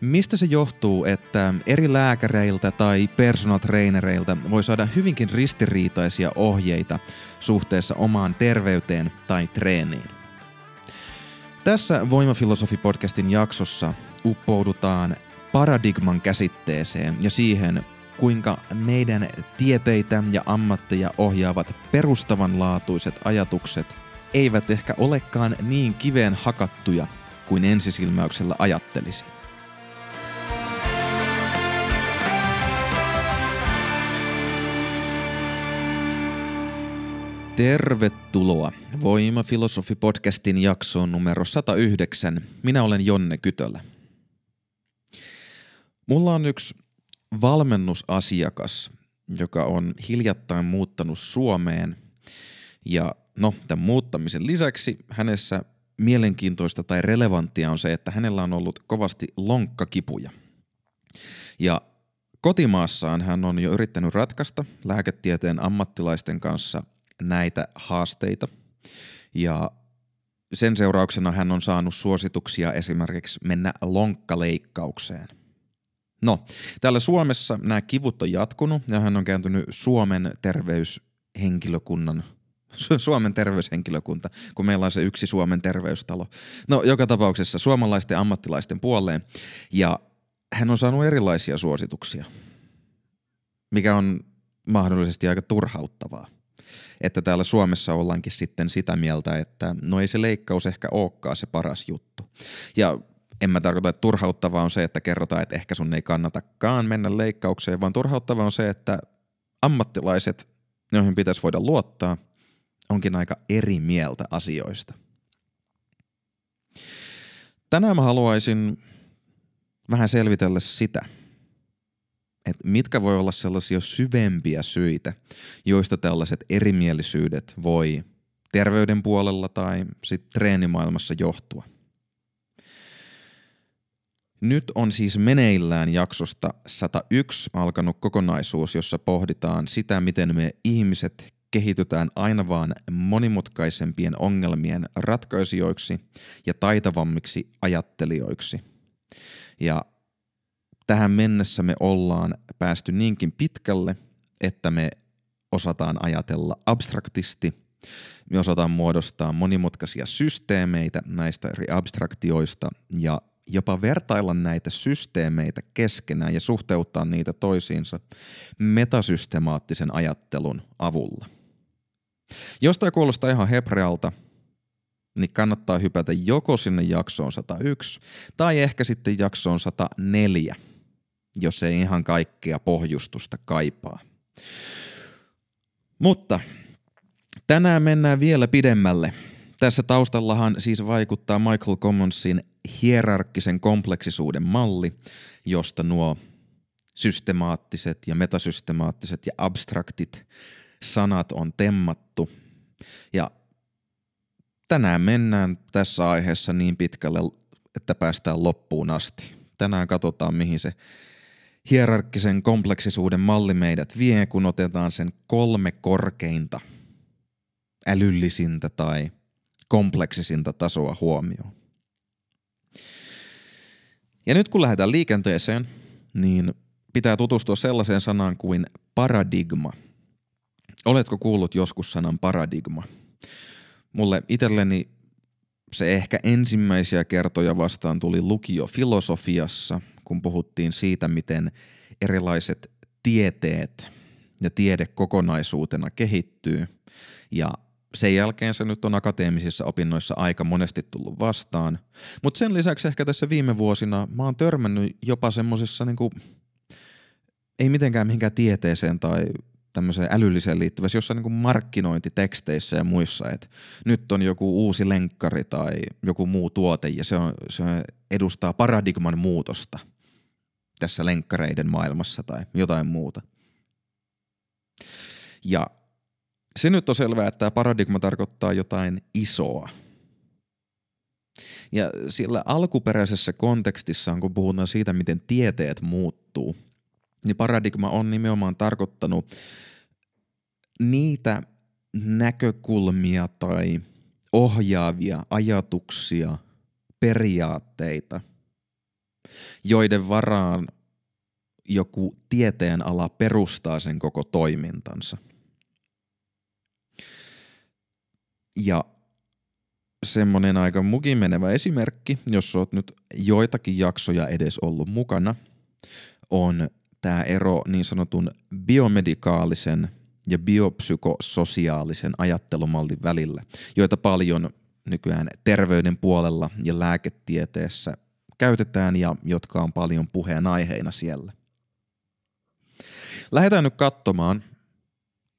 Mistä se johtuu, että eri lääkäreiltä tai personal trainereilta voi saada hyvinkin ristiriitaisia ohjeita suhteessa omaan terveyteen tai treeniin? Tässä Voimafilosofi-podcastin jaksossa uppoudutaan paradigman käsitteeseen ja siihen, kuinka meidän tieteitä ja ammatteja ohjaavat perustavanlaatuiset ajatukset eivät ehkä olekaan niin kiveen hakattuja kuin ensisilmäyksellä ajattelisi. Tervetuloa Voima Filosofi podcastin jaksoon numero 109. Minä olen Jonne Kytölä. Mulla on yksi valmennusasiakas, joka on hiljattain muuttanut Suomeen ja no, tämän muuttamisen lisäksi hänessä mielenkiintoista tai relevanttia on se, että hänellä on ollut kovasti lonkkakipuja. Ja kotimaassaan hän on jo yrittänyt ratkaista lääketieteen ammattilaisten kanssa näitä haasteita. Ja sen seurauksena hän on saanut suosituksia esimerkiksi mennä lonkkaleikkaukseen. No, täällä Suomessa nämä kivut on jatkunut ja hän on kääntynyt Suomen terveyshenkilökunnan Suomen terveyshenkilökunta, kun meillä on se yksi Suomen terveystalo. No joka tapauksessa suomalaisten ammattilaisten puoleen ja hän on saanut erilaisia suosituksia, mikä on mahdollisesti aika turhauttavaa. Että täällä Suomessa ollaankin sitten sitä mieltä, että no ei se leikkaus ehkä olekaan se paras juttu. Ja en mä tarkoita, että turhauttavaa on se, että kerrotaan, että ehkä sun ei kannatakaan mennä leikkaukseen, vaan turhauttavaa on se, että ammattilaiset, joihin pitäisi voida luottaa, onkin aika eri mieltä asioista. Tänään mä haluaisin vähän selvitellä sitä, että mitkä voi olla sellaisia syvempiä syitä, joista tällaiset erimielisyydet voi terveyden puolella tai sitten treenimaailmassa johtua. Nyt on siis meneillään jaksosta 101 alkanut kokonaisuus, jossa pohditaan sitä, miten me ihmiset kehitytään aina vaan monimutkaisempien ongelmien ratkaisijoiksi ja taitavammiksi ajattelijoiksi. Ja tähän mennessä me ollaan päästy niinkin pitkälle, että me osataan ajatella abstraktisti, me osataan muodostaa monimutkaisia systeemeitä näistä eri abstraktioista ja jopa vertailla näitä systeemeitä keskenään ja suhteuttaa niitä toisiinsa metasystemaattisen ajattelun avulla. Jos tämä kuulostaa ihan hebrealta, niin kannattaa hypätä joko sinne jaksoon 101 tai ehkä sitten jaksoon 104, jos ei ihan kaikkea pohjustusta kaipaa. Mutta tänään mennään vielä pidemmälle. Tässä taustallahan siis vaikuttaa Michael Commonsin hierarkkisen kompleksisuuden malli, josta nuo systemaattiset ja metasystemaattiset ja abstraktit sanat on temmattu. Ja tänään mennään tässä aiheessa niin pitkälle, että päästään loppuun asti. Tänään katsotaan, mihin se hierarkkisen kompleksisuuden malli meidät vie, kun otetaan sen kolme korkeinta älyllisintä tai kompleksisinta tasoa huomioon. Ja nyt kun lähdetään liikenteeseen, niin pitää tutustua sellaiseen sanaan kuin paradigma – Oletko kuullut joskus sanan paradigma? Mulle itselleni se ehkä ensimmäisiä kertoja vastaan tuli lukio filosofiassa, kun puhuttiin siitä, miten erilaiset tieteet ja tiede kokonaisuutena kehittyy. Ja sen jälkeen se nyt on akateemisissa opinnoissa aika monesti tullut vastaan. Mutta sen lisäksi ehkä tässä viime vuosina mä oon törmännyt jopa semmosissa niinku, ei mitenkään mihinkään tieteeseen tai tämmöiseen älylliseen liittyvässä jossain niin markkinointiteksteissä ja muissa, että nyt on joku uusi lenkkari tai joku muu tuote ja se, on, se edustaa paradigman muutosta tässä lenkkareiden maailmassa tai jotain muuta. Ja se nyt on selvää, että tämä paradigma tarkoittaa jotain isoa. Ja sillä alkuperäisessä kontekstissa, kun puhutaan siitä, miten tieteet muuttuu – niin paradigma on nimenomaan tarkoittanut niitä näkökulmia tai ohjaavia ajatuksia, periaatteita, joiden varaan joku tieteen ala perustaa sen koko toimintansa. Ja semmoinen aika mukimenevä esimerkki, jos oot nyt joitakin jaksoja edes ollut mukana, on tämä ero niin sanotun biomedikaalisen ja biopsykososiaalisen ajattelumallin välillä, joita paljon nykyään terveyden puolella ja lääketieteessä käytetään ja jotka on paljon puheenaiheina siellä. Lähdetään nyt katsomaan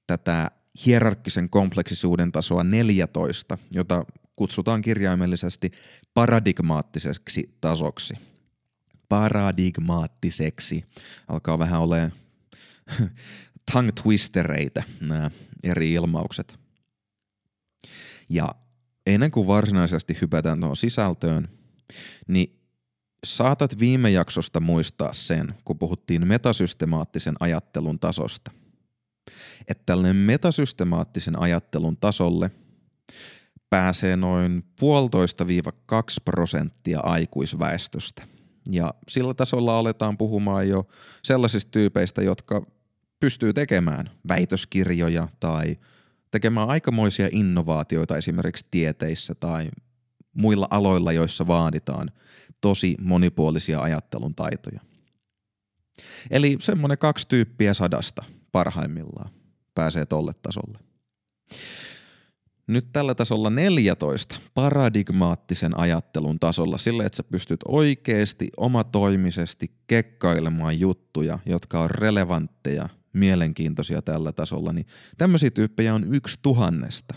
tätä hierarkkisen kompleksisuuden tasoa 14, jota kutsutaan kirjaimellisesti paradigmaattiseksi tasoksi. Paradigmaattiseksi. Alkaa vähän olemaan tongue twistereitä nämä eri ilmaukset. Ja ennen kuin varsinaisesti hypätään tuohon sisältöön, niin saatat viime jaksosta muistaa sen, kun puhuttiin metasystemaattisen ajattelun tasosta. Että tällainen metasystemaattisen ajattelun tasolle pääsee noin puolitoista viiva kaksi prosenttia aikuisväestöstä. Ja sillä tasolla aletaan puhumaan jo sellaisista tyypeistä, jotka pystyy tekemään väitöskirjoja tai tekemään aikamoisia innovaatioita esimerkiksi tieteissä tai muilla aloilla, joissa vaaditaan tosi monipuolisia ajattelun taitoja. Eli semmoinen kaksi tyyppiä sadasta parhaimmillaan pääsee tolle tasolle. Nyt tällä tasolla 14 paradigmaattisen ajattelun tasolla sillä, että sä pystyt oikeasti omatoimisesti kekkailemaan juttuja, jotka on relevantteja, mielenkiintoisia tällä tasolla, niin tämmöisiä tyyppejä on yksi tuhannesta.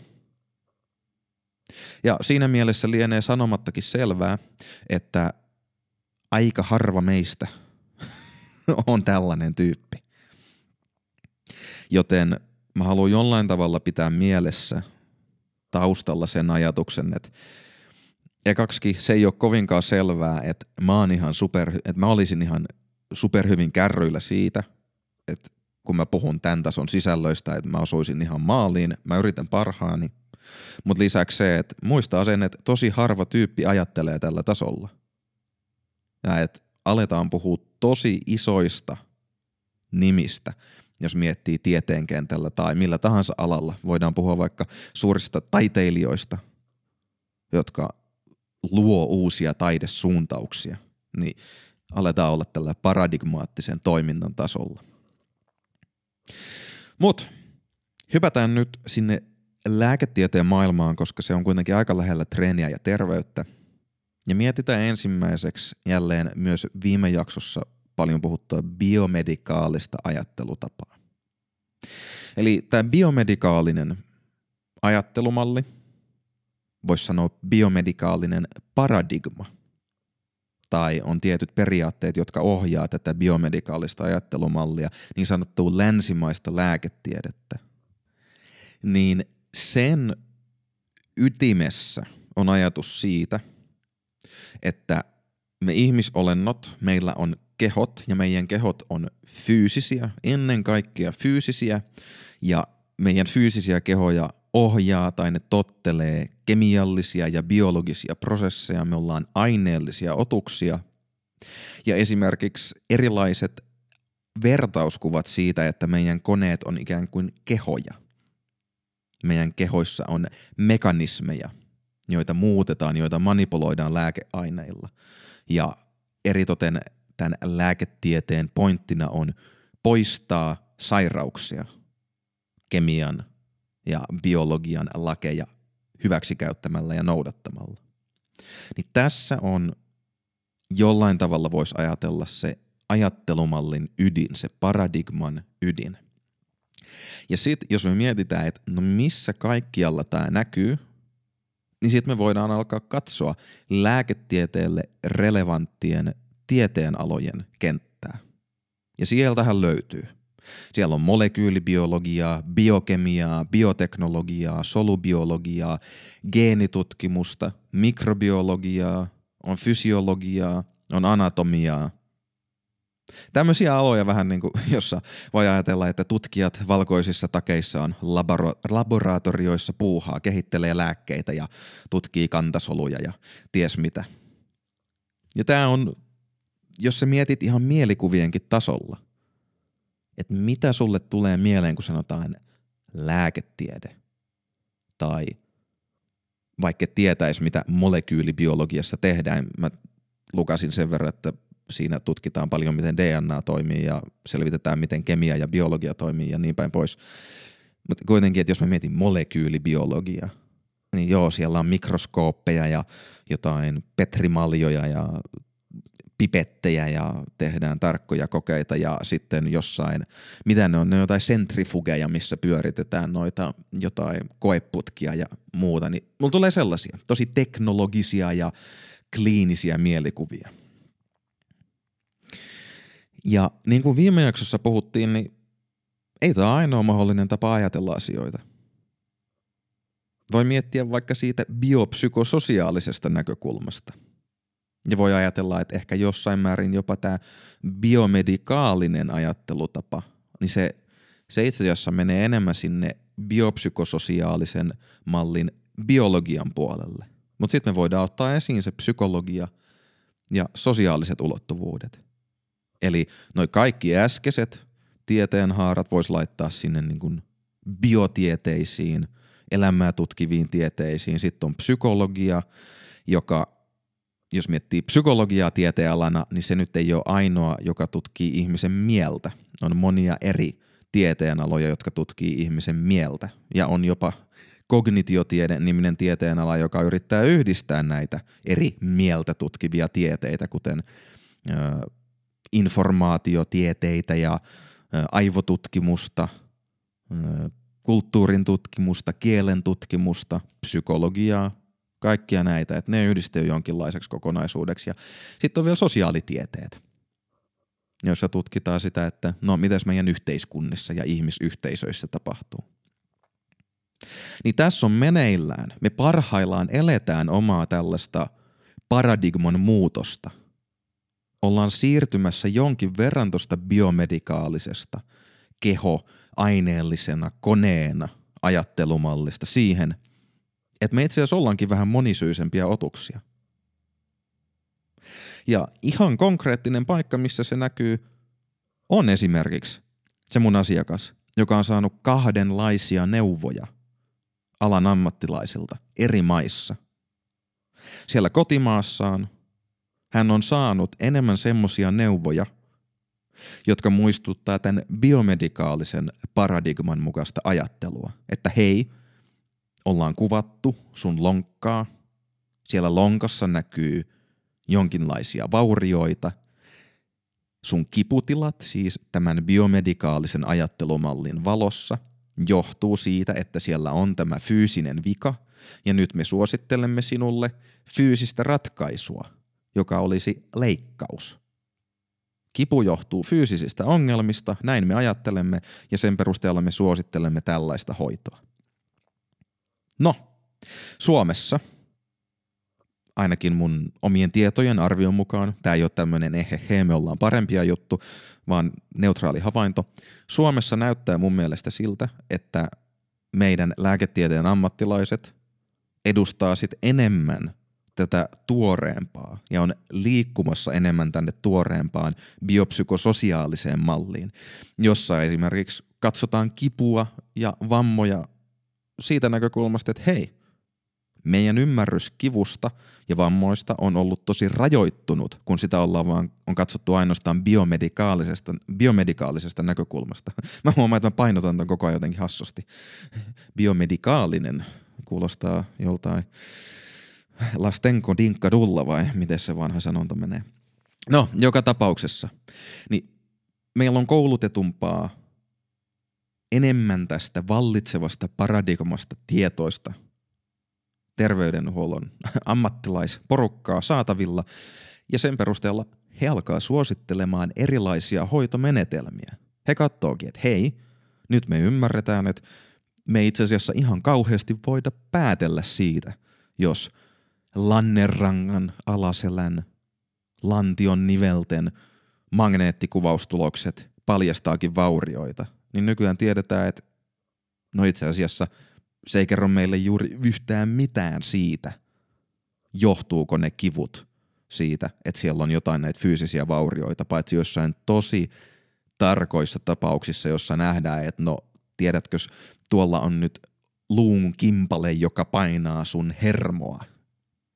Ja siinä mielessä lienee sanomattakin selvää, että aika harva meistä on tällainen tyyppi. Joten mä haluan jollain tavalla pitää mielessä taustalla sen ajatuksen, että ekaksikin se ei ole kovinkaan selvää, että mä, oon ihan super, että mä olisin ihan superhyvin kärryillä siitä, että kun mä puhun tämän tason sisällöistä, että mä osuisin ihan maaliin, mä yritän parhaani. Mutta lisäksi se, että muistaa sen, että tosi harva tyyppi ajattelee tällä tasolla. Ja että aletaan puhua tosi isoista nimistä, jos miettii tieteen kentällä tai millä tahansa alalla. Voidaan puhua vaikka suurista taiteilijoista, jotka luo uusia taidesuuntauksia, niin aletaan olla tällä paradigmaattisen toiminnan tasolla. Mutta hypätään nyt sinne lääketieteen maailmaan, koska se on kuitenkin aika lähellä treeniä ja terveyttä. Ja mietitään ensimmäiseksi jälleen myös viime jaksossa paljon puhuttua biomedikaalista ajattelutapaa. Eli tämä biomedikaalinen ajattelumalli, voisi sanoa biomedikaalinen paradigma, tai on tietyt periaatteet, jotka ohjaa tätä biomedikaalista ajattelumallia, niin sanottua länsimaista lääketiedettä, niin sen ytimessä on ajatus siitä, että me ihmisolennot, meillä on kehot ja meidän kehot on fyysisiä, ennen kaikkea fyysisiä ja meidän fyysisiä kehoja ohjaa tai ne tottelee kemiallisia ja biologisia prosesseja, me ollaan aineellisia otuksia ja esimerkiksi erilaiset vertauskuvat siitä, että meidän koneet on ikään kuin kehoja. Meidän kehoissa on mekanismeja, joita muutetaan, joita manipuloidaan lääkeaineilla. Ja eritoten tämän lääketieteen pointtina on poistaa sairauksia kemian ja biologian lakeja hyväksikäyttämällä ja noudattamalla. Niin tässä on jollain tavalla voisi ajatella se ajattelumallin ydin, se paradigman ydin. Ja sitten jos me mietitään, että no missä kaikkialla tämä näkyy, niin sitten me voidaan alkaa katsoa lääketieteelle relevanttien tieteenalojen kenttää. Ja sieltähän löytyy. Siellä on molekyylibiologiaa, biokemiaa, bioteknologiaa, solubiologiaa, geenitutkimusta, mikrobiologiaa, on fysiologiaa, on anatomiaa. Tämmöisiä aloja vähän niin kuin, jossa voi ajatella, että tutkijat valkoisissa takeissa on laboro- laboratorioissa puuhaa, kehittelee lääkkeitä ja tutkii kantasoluja ja ties mitä. Ja tämä on jos sä mietit ihan mielikuvienkin tasolla, että mitä sulle tulee mieleen, kun sanotaan lääketiede tai vaikka tietäisi, mitä molekyylibiologiassa tehdään. Mä lukasin sen verran, että siinä tutkitaan paljon, miten DNA toimii ja selvitetään, miten kemia ja biologia toimii ja niin päin pois. Mutta kuitenkin, että jos mä mietin molekyylibiologia, niin joo, siellä on mikroskooppeja ja jotain petrimaljoja ja pipettejä ja tehdään tarkkoja kokeita ja sitten jossain, mitä ne on, ne on jotain sentrifugeja, missä pyöritetään noita jotain koeputkia ja muuta, niin mulla tulee sellaisia tosi teknologisia ja kliinisiä mielikuvia. Ja niin kuin viime jaksossa puhuttiin, niin ei tämä ainoa mahdollinen tapa ajatella asioita. Voi miettiä vaikka siitä biopsykososiaalisesta näkökulmasta – ja voi ajatella, että ehkä jossain määrin jopa tämä biomedikaalinen ajattelutapa, niin se, se itse asiassa menee enemmän sinne biopsykososiaalisen mallin biologian puolelle. Mutta sitten me voidaan ottaa esiin se psykologia ja sosiaaliset ulottuvuudet. Eli noi kaikki äskeiset tieteenhaarat voisi laittaa sinne niin kuin biotieteisiin, elämää tutkiviin tieteisiin. Sitten on psykologia, joka jos miettii psykologiaa tieteenalana, niin se nyt ei ole ainoa, joka tutkii ihmisen mieltä. On monia eri tieteenaloja, jotka tutkii ihmisen mieltä. Ja on jopa kognitiotiede niminen tieteenala, joka yrittää yhdistää näitä eri mieltä tutkivia tieteitä, kuten ö, informaatiotieteitä ja ö, aivotutkimusta, ö, kulttuurin tutkimusta, kielen tutkimusta, psykologiaa, kaikkia näitä, että ne yhdistyy jonkinlaiseksi kokonaisuudeksi. Sitten on vielä sosiaalitieteet, joissa tutkitaan sitä, että no mitäs meidän yhteiskunnissa ja ihmisyhteisöissä tapahtuu. Niin tässä on meneillään, me parhaillaan eletään omaa tällaista paradigman muutosta. Ollaan siirtymässä jonkin verran tuosta biomedikaalisesta keho aineellisena koneena ajattelumallista siihen – että me itse asiassa ollaankin vähän monisyisempiä otuksia. Ja ihan konkreettinen paikka, missä se näkyy, on esimerkiksi se mun asiakas, joka on saanut kahdenlaisia neuvoja alan ammattilaisilta eri maissa. Siellä kotimaassaan hän on saanut enemmän semmosia neuvoja, jotka muistuttaa tämän biomedikaalisen paradigman mukaista ajattelua. Että hei, ollaan kuvattu sun lonkkaa. Siellä lonkassa näkyy jonkinlaisia vaurioita. Sun kiputilat, siis tämän biomedikaalisen ajattelumallin valossa, johtuu siitä, että siellä on tämä fyysinen vika, ja nyt me suosittelemme sinulle fyysistä ratkaisua, joka olisi leikkaus. Kipu johtuu fyysisistä ongelmista, näin me ajattelemme, ja sen perusteella me suosittelemme tällaista hoitoa. No, Suomessa, ainakin mun omien tietojen arvion mukaan, tämä ei ole tämmöinen ehehe, me ollaan parempia juttu, vaan neutraali havainto. Suomessa näyttää mun mielestä siltä, että meidän lääketieteen ammattilaiset edustaa sit enemmän tätä tuoreempaa ja on liikkumassa enemmän tänne tuoreempaan biopsykososiaaliseen malliin, jossa esimerkiksi katsotaan kipua ja vammoja siitä näkökulmasta, että hei, meidän ymmärrys kivusta ja vammoista on ollut tosi rajoittunut, kun sitä ollaan vaan on katsottu ainoastaan biomedikaalisesta, biomedikaalisesta näkökulmasta. Mä huomaan, että mä painotan tämän koko ajan jotenkin hassusti. Biomedikaalinen kuulostaa joltain lastenko dinkka dulla vai miten se vanha sanonta menee. No, joka tapauksessa. Niin meillä on koulutetumpaa enemmän tästä vallitsevasta paradigmasta tietoista terveydenhuollon ammattilaisporukkaa saatavilla ja sen perusteella he alkaa suosittelemaan erilaisia hoitomenetelmiä. He katsookin, että hei, nyt me ymmärretään, että me itse asiassa ihan kauheasti voida päätellä siitä, jos lannerangan, alaselän, lantion nivelten magneettikuvaustulokset paljastaakin vaurioita – niin nykyään tiedetään, että no itse asiassa se ei kerro meille juuri yhtään mitään siitä, johtuuko ne kivut siitä, että siellä on jotain näitä fyysisiä vaurioita, paitsi jossain tosi tarkoissa tapauksissa, jossa nähdään, että no tiedätkö, tuolla on nyt luun kimpale, joka painaa sun hermoa.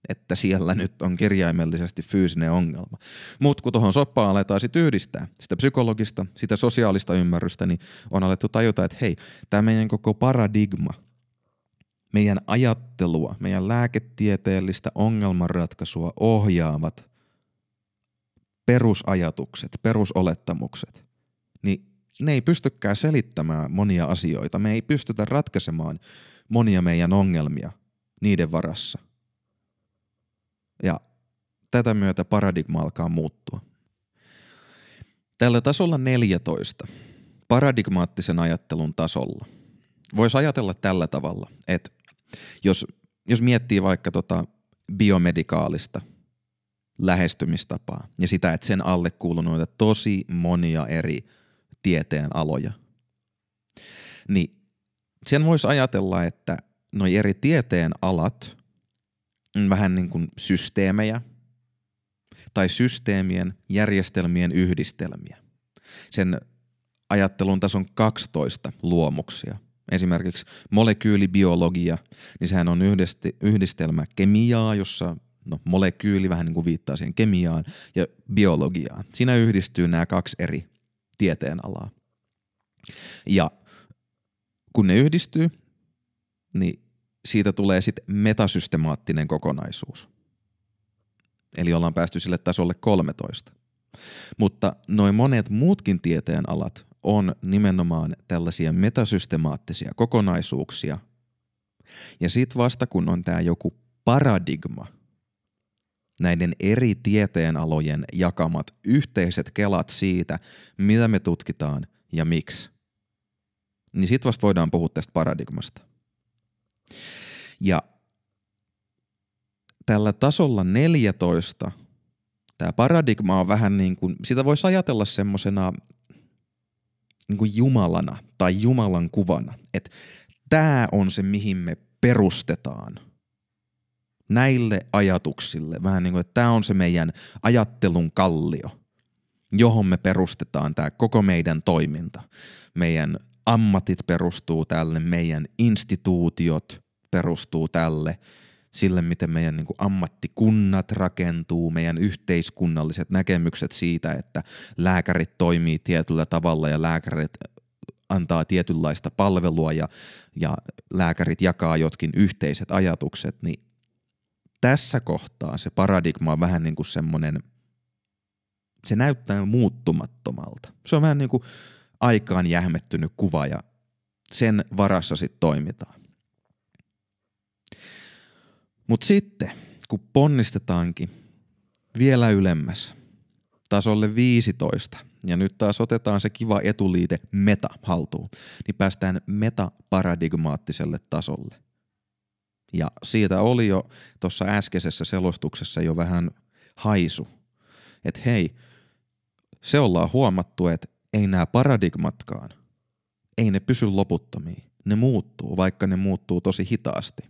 Että siellä nyt on kirjaimellisesti fyysinen ongelma. Mutta kun tuohon soppaan aletaan sitten yhdistää sitä psykologista, sitä sosiaalista ymmärrystä, niin on alettu tajuta, että hei, tämä meidän koko paradigma, meidän ajattelua, meidän lääketieteellistä ongelmanratkaisua ohjaavat perusajatukset, perusolettamukset, niin ne ei pystykään selittämään monia asioita. Me ei pystytä ratkaisemaan monia meidän ongelmia niiden varassa. Ja tätä myötä paradigma alkaa muuttua. Tällä tasolla 14, paradigmaattisen ajattelun tasolla, voisi ajatella tällä tavalla, että jos, jos miettii vaikka tota biomedikaalista lähestymistapaa ja sitä, että sen alle kuuluu noita tosi monia eri tieteen aloja, niin sen voisi ajatella, että noi eri tieteen alat vähän niin kuin systeemejä tai systeemien järjestelmien yhdistelmiä. Sen ajattelun tason 12 luomuksia. Esimerkiksi molekyylibiologia, niin sehän on yhdistelmä kemiaa, jossa no, molekyyli vähän niin kuin viittaa siihen kemiaan ja biologiaan. Siinä yhdistyy nämä kaksi eri tieteenalaa. Ja kun ne yhdistyy, niin siitä tulee sitten metasystemaattinen kokonaisuus. Eli ollaan päästy sille tasolle 13. Mutta noin monet muutkin tieteen alat on nimenomaan tällaisia metasystemaattisia kokonaisuuksia. Ja sitten vasta kun on tämä joku paradigma, näiden eri tieteenalojen jakamat yhteiset kelat siitä, mitä me tutkitaan ja miksi, niin sitten vasta voidaan puhua tästä paradigmasta. Ja tällä tasolla 14 tämä paradigma on vähän niin kuin, sitä voisi ajatella semmoisena niin kuin Jumalana tai Jumalan kuvana, että tämä on se, mihin me perustetaan näille ajatuksille. Vähän niin kuin, että tämä on se meidän ajattelun kallio, johon me perustetaan tämä koko meidän toiminta. Meidän ammatit perustuu tälle, meidän instituutiot perustuu tälle, sille miten meidän niin kuin ammattikunnat rakentuu, meidän yhteiskunnalliset näkemykset siitä, että lääkärit toimii tietyllä tavalla ja lääkärit antaa tietynlaista palvelua ja, ja lääkärit jakaa jotkin yhteiset ajatukset, niin tässä kohtaa se paradigma on vähän niin kuin semmoinen, se näyttää muuttumattomalta. Se on vähän niin kuin aikaan jähmettynyt kuva ja sen varassa sitten toimitaan. Mutta sitten, kun ponnistetaankin vielä ylemmäs, tasolle 15, ja nyt taas otetaan se kiva etuliite meta haltuun, niin päästään metaparadigmaattiselle tasolle. Ja siitä oli jo tuossa äskeisessä selostuksessa jo vähän haisu, että hei, se ollaan huomattu, että ei nämä paradigmatkaan, ei ne pysy loputtomiin. Ne muuttuu, vaikka ne muuttuu tosi hitaasti.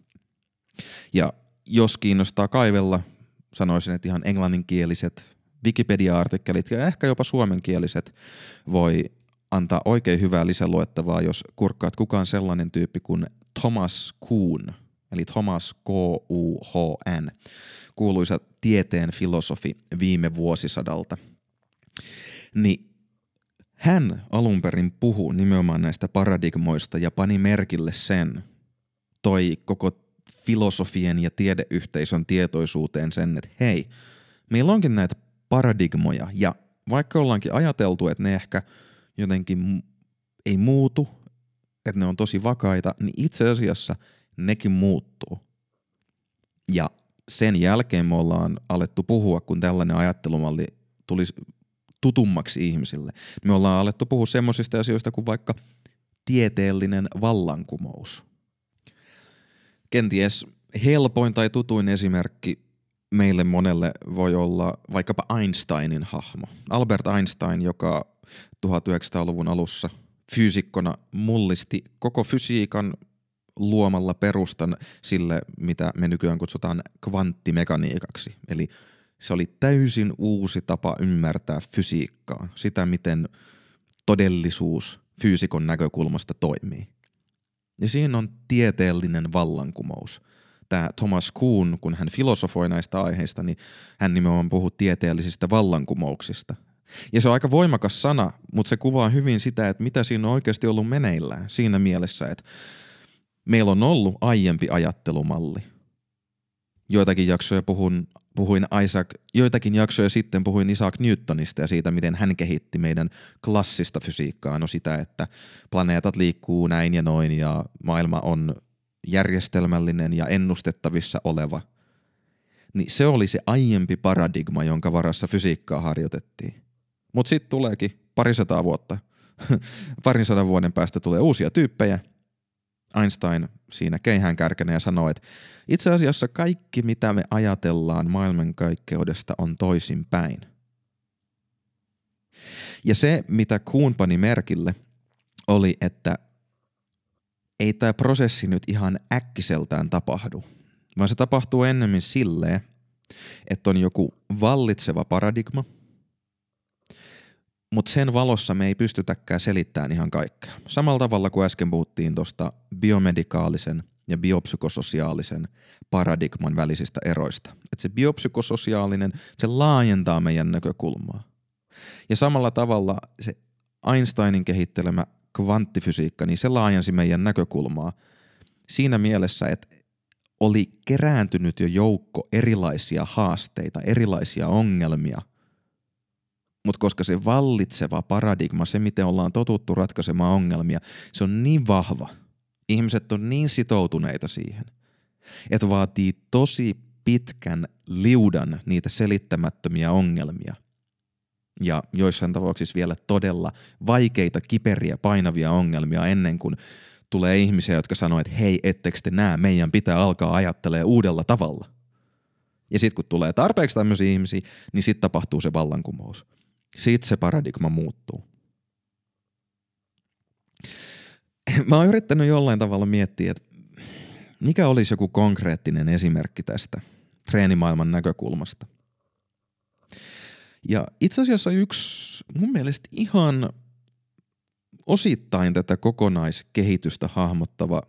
Ja jos kiinnostaa kaivella, sanoisin, että ihan englanninkieliset Wikipedia-artikkelit ja ehkä jopa suomenkieliset voi antaa oikein hyvää lisäluettavaa, jos kurkkaat kukaan sellainen tyyppi kuin Thomas Kuhn, eli Thomas K-U-H-N, kuuluisa tieteen filosofi viime vuosisadalta. Niin hän alun perin puhui nimenomaan näistä paradigmoista ja pani merkille sen, toi koko filosofien ja tiedeyhteisön tietoisuuteen sen, että hei, meillä onkin näitä paradigmoja ja vaikka ollaankin ajateltu, että ne ehkä jotenkin ei muutu, että ne on tosi vakaita, niin itse asiassa nekin muuttuu. Ja sen jälkeen me ollaan alettu puhua, kun tällainen ajattelumalli tuli tutummaksi ihmisille. Me ollaan alettu puhua semmoisista asioista kuin vaikka tieteellinen vallankumous. Kenties helpoin tai tutuin esimerkki meille monelle voi olla vaikkapa Einsteinin hahmo. Albert Einstein, joka 1900-luvun alussa fyysikkona mullisti koko fysiikan luomalla perustan sille, mitä me nykyään kutsutaan kvanttimekaniikaksi. Eli Se oli täysin uusi tapa ymmärtää fysiikkaa, sitä miten todellisuus fyysikon näkökulmasta toimii. Ja siinä on tieteellinen vallankumous. Tämä Thomas Kuhn, kun hän filosofoi näistä aiheista, niin hän nimenomaan puhuu tieteellisistä vallankumouksista. Ja se on aika voimakas sana, mutta se kuvaa hyvin sitä, että mitä siinä on oikeasti ollut meneillään siinä mielessä, että meillä on ollut aiempi ajattelumalli. Joitakin jaksoja puhun, puhuin Isaac, joitakin jaksoja sitten puhuin Isaac Newtonista ja siitä, miten hän kehitti meidän klassista fysiikkaa. No sitä, että planeetat liikkuu näin ja noin ja maailma on järjestelmällinen ja ennustettavissa oleva. Niin se oli se aiempi paradigma, jonka varassa fysiikkaa harjoitettiin. Mutta sitten tuleekin parisataa vuotta, parin sadan vuoden päästä tulee uusia tyyppejä. Einstein siinä keihään kärkenä ja sanoo, että itse asiassa kaikki mitä me ajatellaan maailmankaikkeudesta on toisinpäin. Ja se, mitä Kuhn pani merkille, oli, että ei tämä prosessi nyt ihan äkkiseltään tapahdu, vaan se tapahtuu ennemmin silleen, että on joku vallitseva paradigma – mutta sen valossa me ei pystytäkään selittämään ihan kaikkea. Samalla tavalla kuin äsken puhuttiin tuosta biomedikaalisen ja biopsykososiaalisen paradigman välisistä eroista. Että se biopsykososiaalinen, se laajentaa meidän näkökulmaa. Ja samalla tavalla se Einsteinin kehittelemä kvanttifysiikka, niin se laajensi meidän näkökulmaa siinä mielessä, että oli kerääntynyt jo joukko erilaisia haasteita, erilaisia ongelmia – mutta koska se vallitseva paradigma, se miten ollaan totuttu ratkaisemaan ongelmia, se on niin vahva. Ihmiset on niin sitoutuneita siihen, että vaatii tosi pitkän liudan niitä selittämättömiä ongelmia. Ja joissain tapauksissa vielä todella vaikeita, kiperiä, painavia ongelmia ennen kuin tulee ihmisiä, jotka sanoo, että hei, ettekö te näe, meidän pitää alkaa ajattelemaan uudella tavalla. Ja sitten kun tulee tarpeeksi tämmöisiä ihmisiä, niin sitten tapahtuu se vallankumous. Siitä se paradigma muuttuu. Mä oon yrittänyt jollain tavalla miettiä, että mikä olisi joku konkreettinen esimerkki tästä treenimaailman näkökulmasta. Ja itse asiassa yksi mun mielestä ihan osittain tätä kokonaiskehitystä hahmottava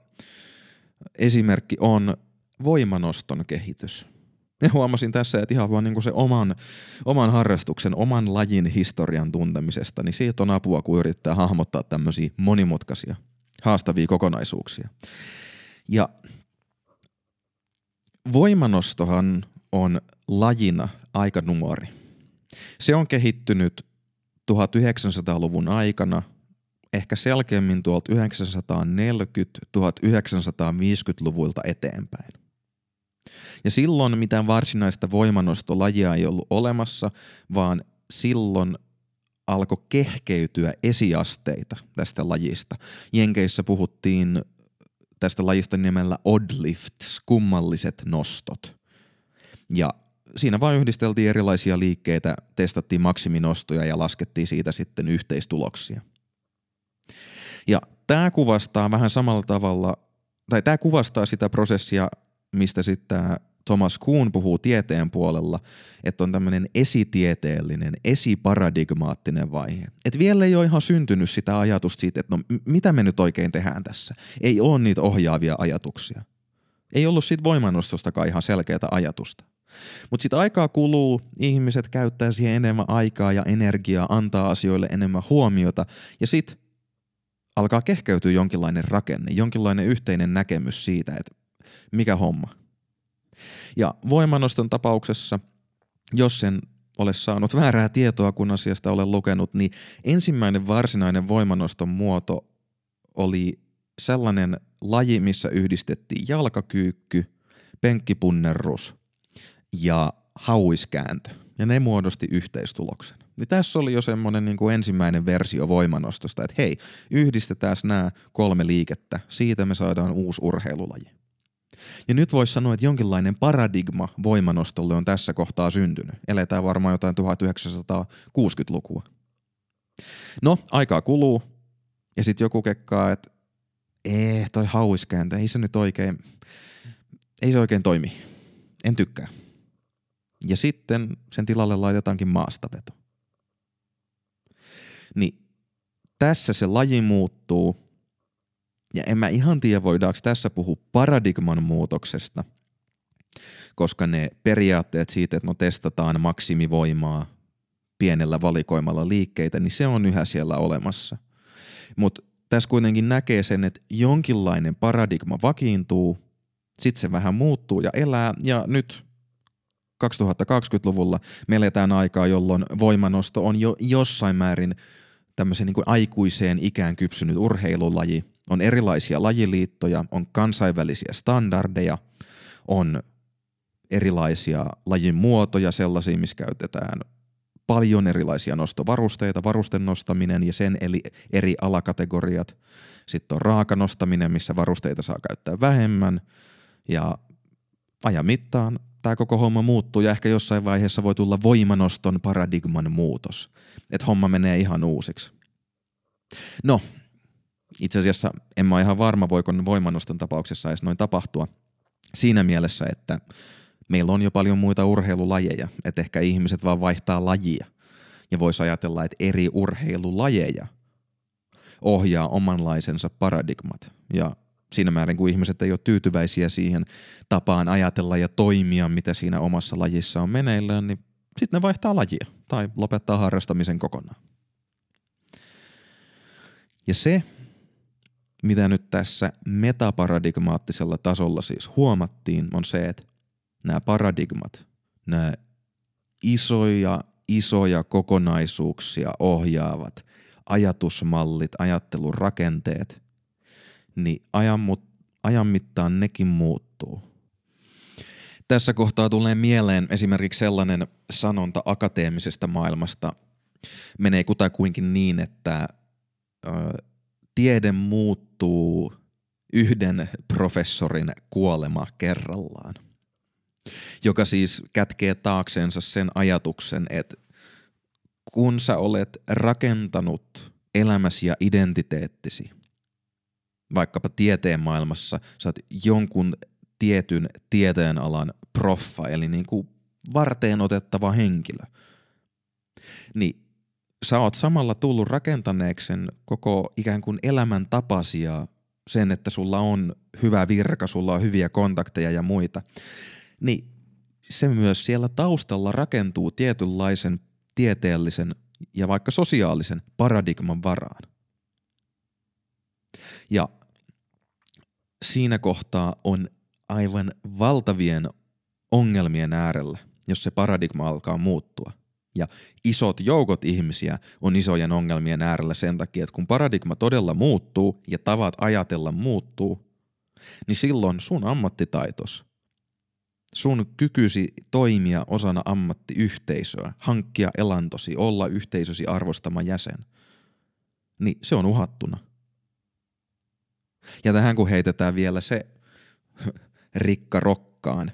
esimerkki on voimanoston kehitys. Ja huomasin tässä, että ihan vaan niin kuin se oman, oman harrastuksen, oman lajin historian tuntemisesta, niin siitä on apua, kun yrittää hahmottaa tämmöisiä monimutkaisia, haastavia kokonaisuuksia. Ja voimanostohan on lajina aika nuori. Se on kehittynyt 1900-luvun aikana, ehkä selkeämmin tuolta 1940-1950-luvulta eteenpäin. Ja silloin mitään varsinaista voimanostolajia ei ollut olemassa, vaan silloin alkoi kehkeytyä esiasteita tästä lajista. Jenkeissä puhuttiin tästä lajista nimellä oddlifts, kummalliset nostot. Ja siinä vain yhdisteltiin erilaisia liikkeitä, testattiin maksiminostoja ja laskettiin siitä sitten yhteistuloksia. Ja tämä kuvastaa vähän samalla tavalla, tai tämä kuvastaa sitä prosessia, mistä sitten Thomas Kuhn puhuu tieteen puolella, että on tämmöinen esitieteellinen, esiparadigmaattinen vaihe. Että vielä ei ole ihan syntynyt sitä ajatusta siitä, että no mitä me nyt oikein tehdään tässä. Ei ole niitä ohjaavia ajatuksia. Ei ollut siitä voimanostostakaan ihan selkeää ajatusta. Mutta sitten aikaa kuluu, ihmiset käyttää siihen enemmän aikaa ja energiaa, antaa asioille enemmän huomiota ja sitten alkaa kehkeytyä jonkinlainen rakenne, jonkinlainen yhteinen näkemys siitä, että mikä homma – ja voimanoston tapauksessa, jos sen ole saanut väärää tietoa, kun asiasta olen lukenut, niin ensimmäinen varsinainen voimanoston muoto oli sellainen laji, missä yhdistettiin jalkakyykky, penkkipunnerrus ja hauiskääntö. Ja ne muodosti yhteistuloksen. Niin tässä oli jo semmoinen niin kuin ensimmäinen versio voimanostosta, että hei, yhdistetään nämä kolme liikettä, siitä me saadaan uusi urheilulaji. Ja nyt voisi sanoa, että jonkinlainen paradigma voimanostolle on tässä kohtaa syntynyt. Eletään varmaan jotain 1960-lukua. No, aikaa kuluu, ja sitten joku kekkaa, että ee, toi hauiskääntö, ei se nyt oikein, ei se oikein toimi. En tykkää. ja sitten sen tilalle laitetaankin maastaveto. Niin tässä se laji muuttuu, ja en mä ihan tiedä, voidaanko tässä puhua paradigman muutoksesta, koska ne periaatteet siitä, että no testataan maksimivoimaa pienellä valikoimalla liikkeitä, niin se on yhä siellä olemassa. Mutta tässä kuitenkin näkee sen, että jonkinlainen paradigma vakiintuu, sitten se vähän muuttuu ja elää, ja nyt 2020-luvulla me eletään aikaa, jolloin voimanosto on jo jossain määrin tämmöisen niin kuin aikuiseen ikään kypsynyt urheilulaji. On erilaisia lajiliittoja, on kansainvälisiä standardeja, on erilaisia lajin muotoja, sellaisia, missä käytetään paljon erilaisia nostovarusteita, varusten nostaminen ja sen eli eri alakategoriat. Sitten on raaka nostaminen, missä varusteita saa käyttää vähemmän ja ajan mittaan tämä koko homma muuttuu ja ehkä jossain vaiheessa voi tulla voimanoston paradigman muutos. Että homma menee ihan uusiksi. No, itse asiassa en mä ole ihan varma, voiko voimanoston tapauksessa edes noin tapahtua. Siinä mielessä, että meillä on jo paljon muita urheilulajeja, että ehkä ihmiset vaan vaihtaa lajia. Ja voisi ajatella, että eri urheilulajeja ohjaa omanlaisensa paradigmat. Ja siinä määrin, kun ihmiset ei ole tyytyväisiä siihen tapaan ajatella ja toimia, mitä siinä omassa lajissa on meneillään, niin sitten ne vaihtaa lajia tai lopettaa harrastamisen kokonaan. Ja se, mitä nyt tässä metaparadigmaattisella tasolla siis huomattiin, on se, että nämä paradigmat, nämä isoja, isoja kokonaisuuksia ohjaavat ajatusmallit, ajattelun rakenteet, niin ajan, ajan mittaan nekin muuttuu. Tässä kohtaa tulee mieleen esimerkiksi sellainen sanonta akateemisesta maailmasta, menee kutakuinkin niin, että tiede muuttuu yhden professorin kuolema kerrallaan, joka siis kätkee taakseensa sen ajatuksen, että kun sä olet rakentanut elämäsi ja identiteettisi – vaikkapa tieteen maailmassa, sä oot jonkun tietyn tieteenalan proffa, eli niin kuin varteen otettava henkilö, niin sä oot samalla tullut rakentaneeksi sen koko ikään kuin elämäntapasi ja sen, että sulla on hyvä virka, sulla on hyviä kontakteja ja muita, niin se myös siellä taustalla rakentuu tietynlaisen tieteellisen ja vaikka sosiaalisen paradigman varaan. Ja siinä kohtaa on aivan valtavien ongelmien äärellä, jos se paradigma alkaa muuttua. Ja isot joukot ihmisiä on isojen ongelmien äärellä sen takia, että kun paradigma todella muuttuu ja tavat ajatella muuttuu, niin silloin sun ammattitaitos, sun kykysi toimia osana ammattiyhteisöä, hankkia elantosi, olla yhteisösi arvostama jäsen, niin se on uhattuna – ja tähän kun heitetään vielä se rikka rokkaan,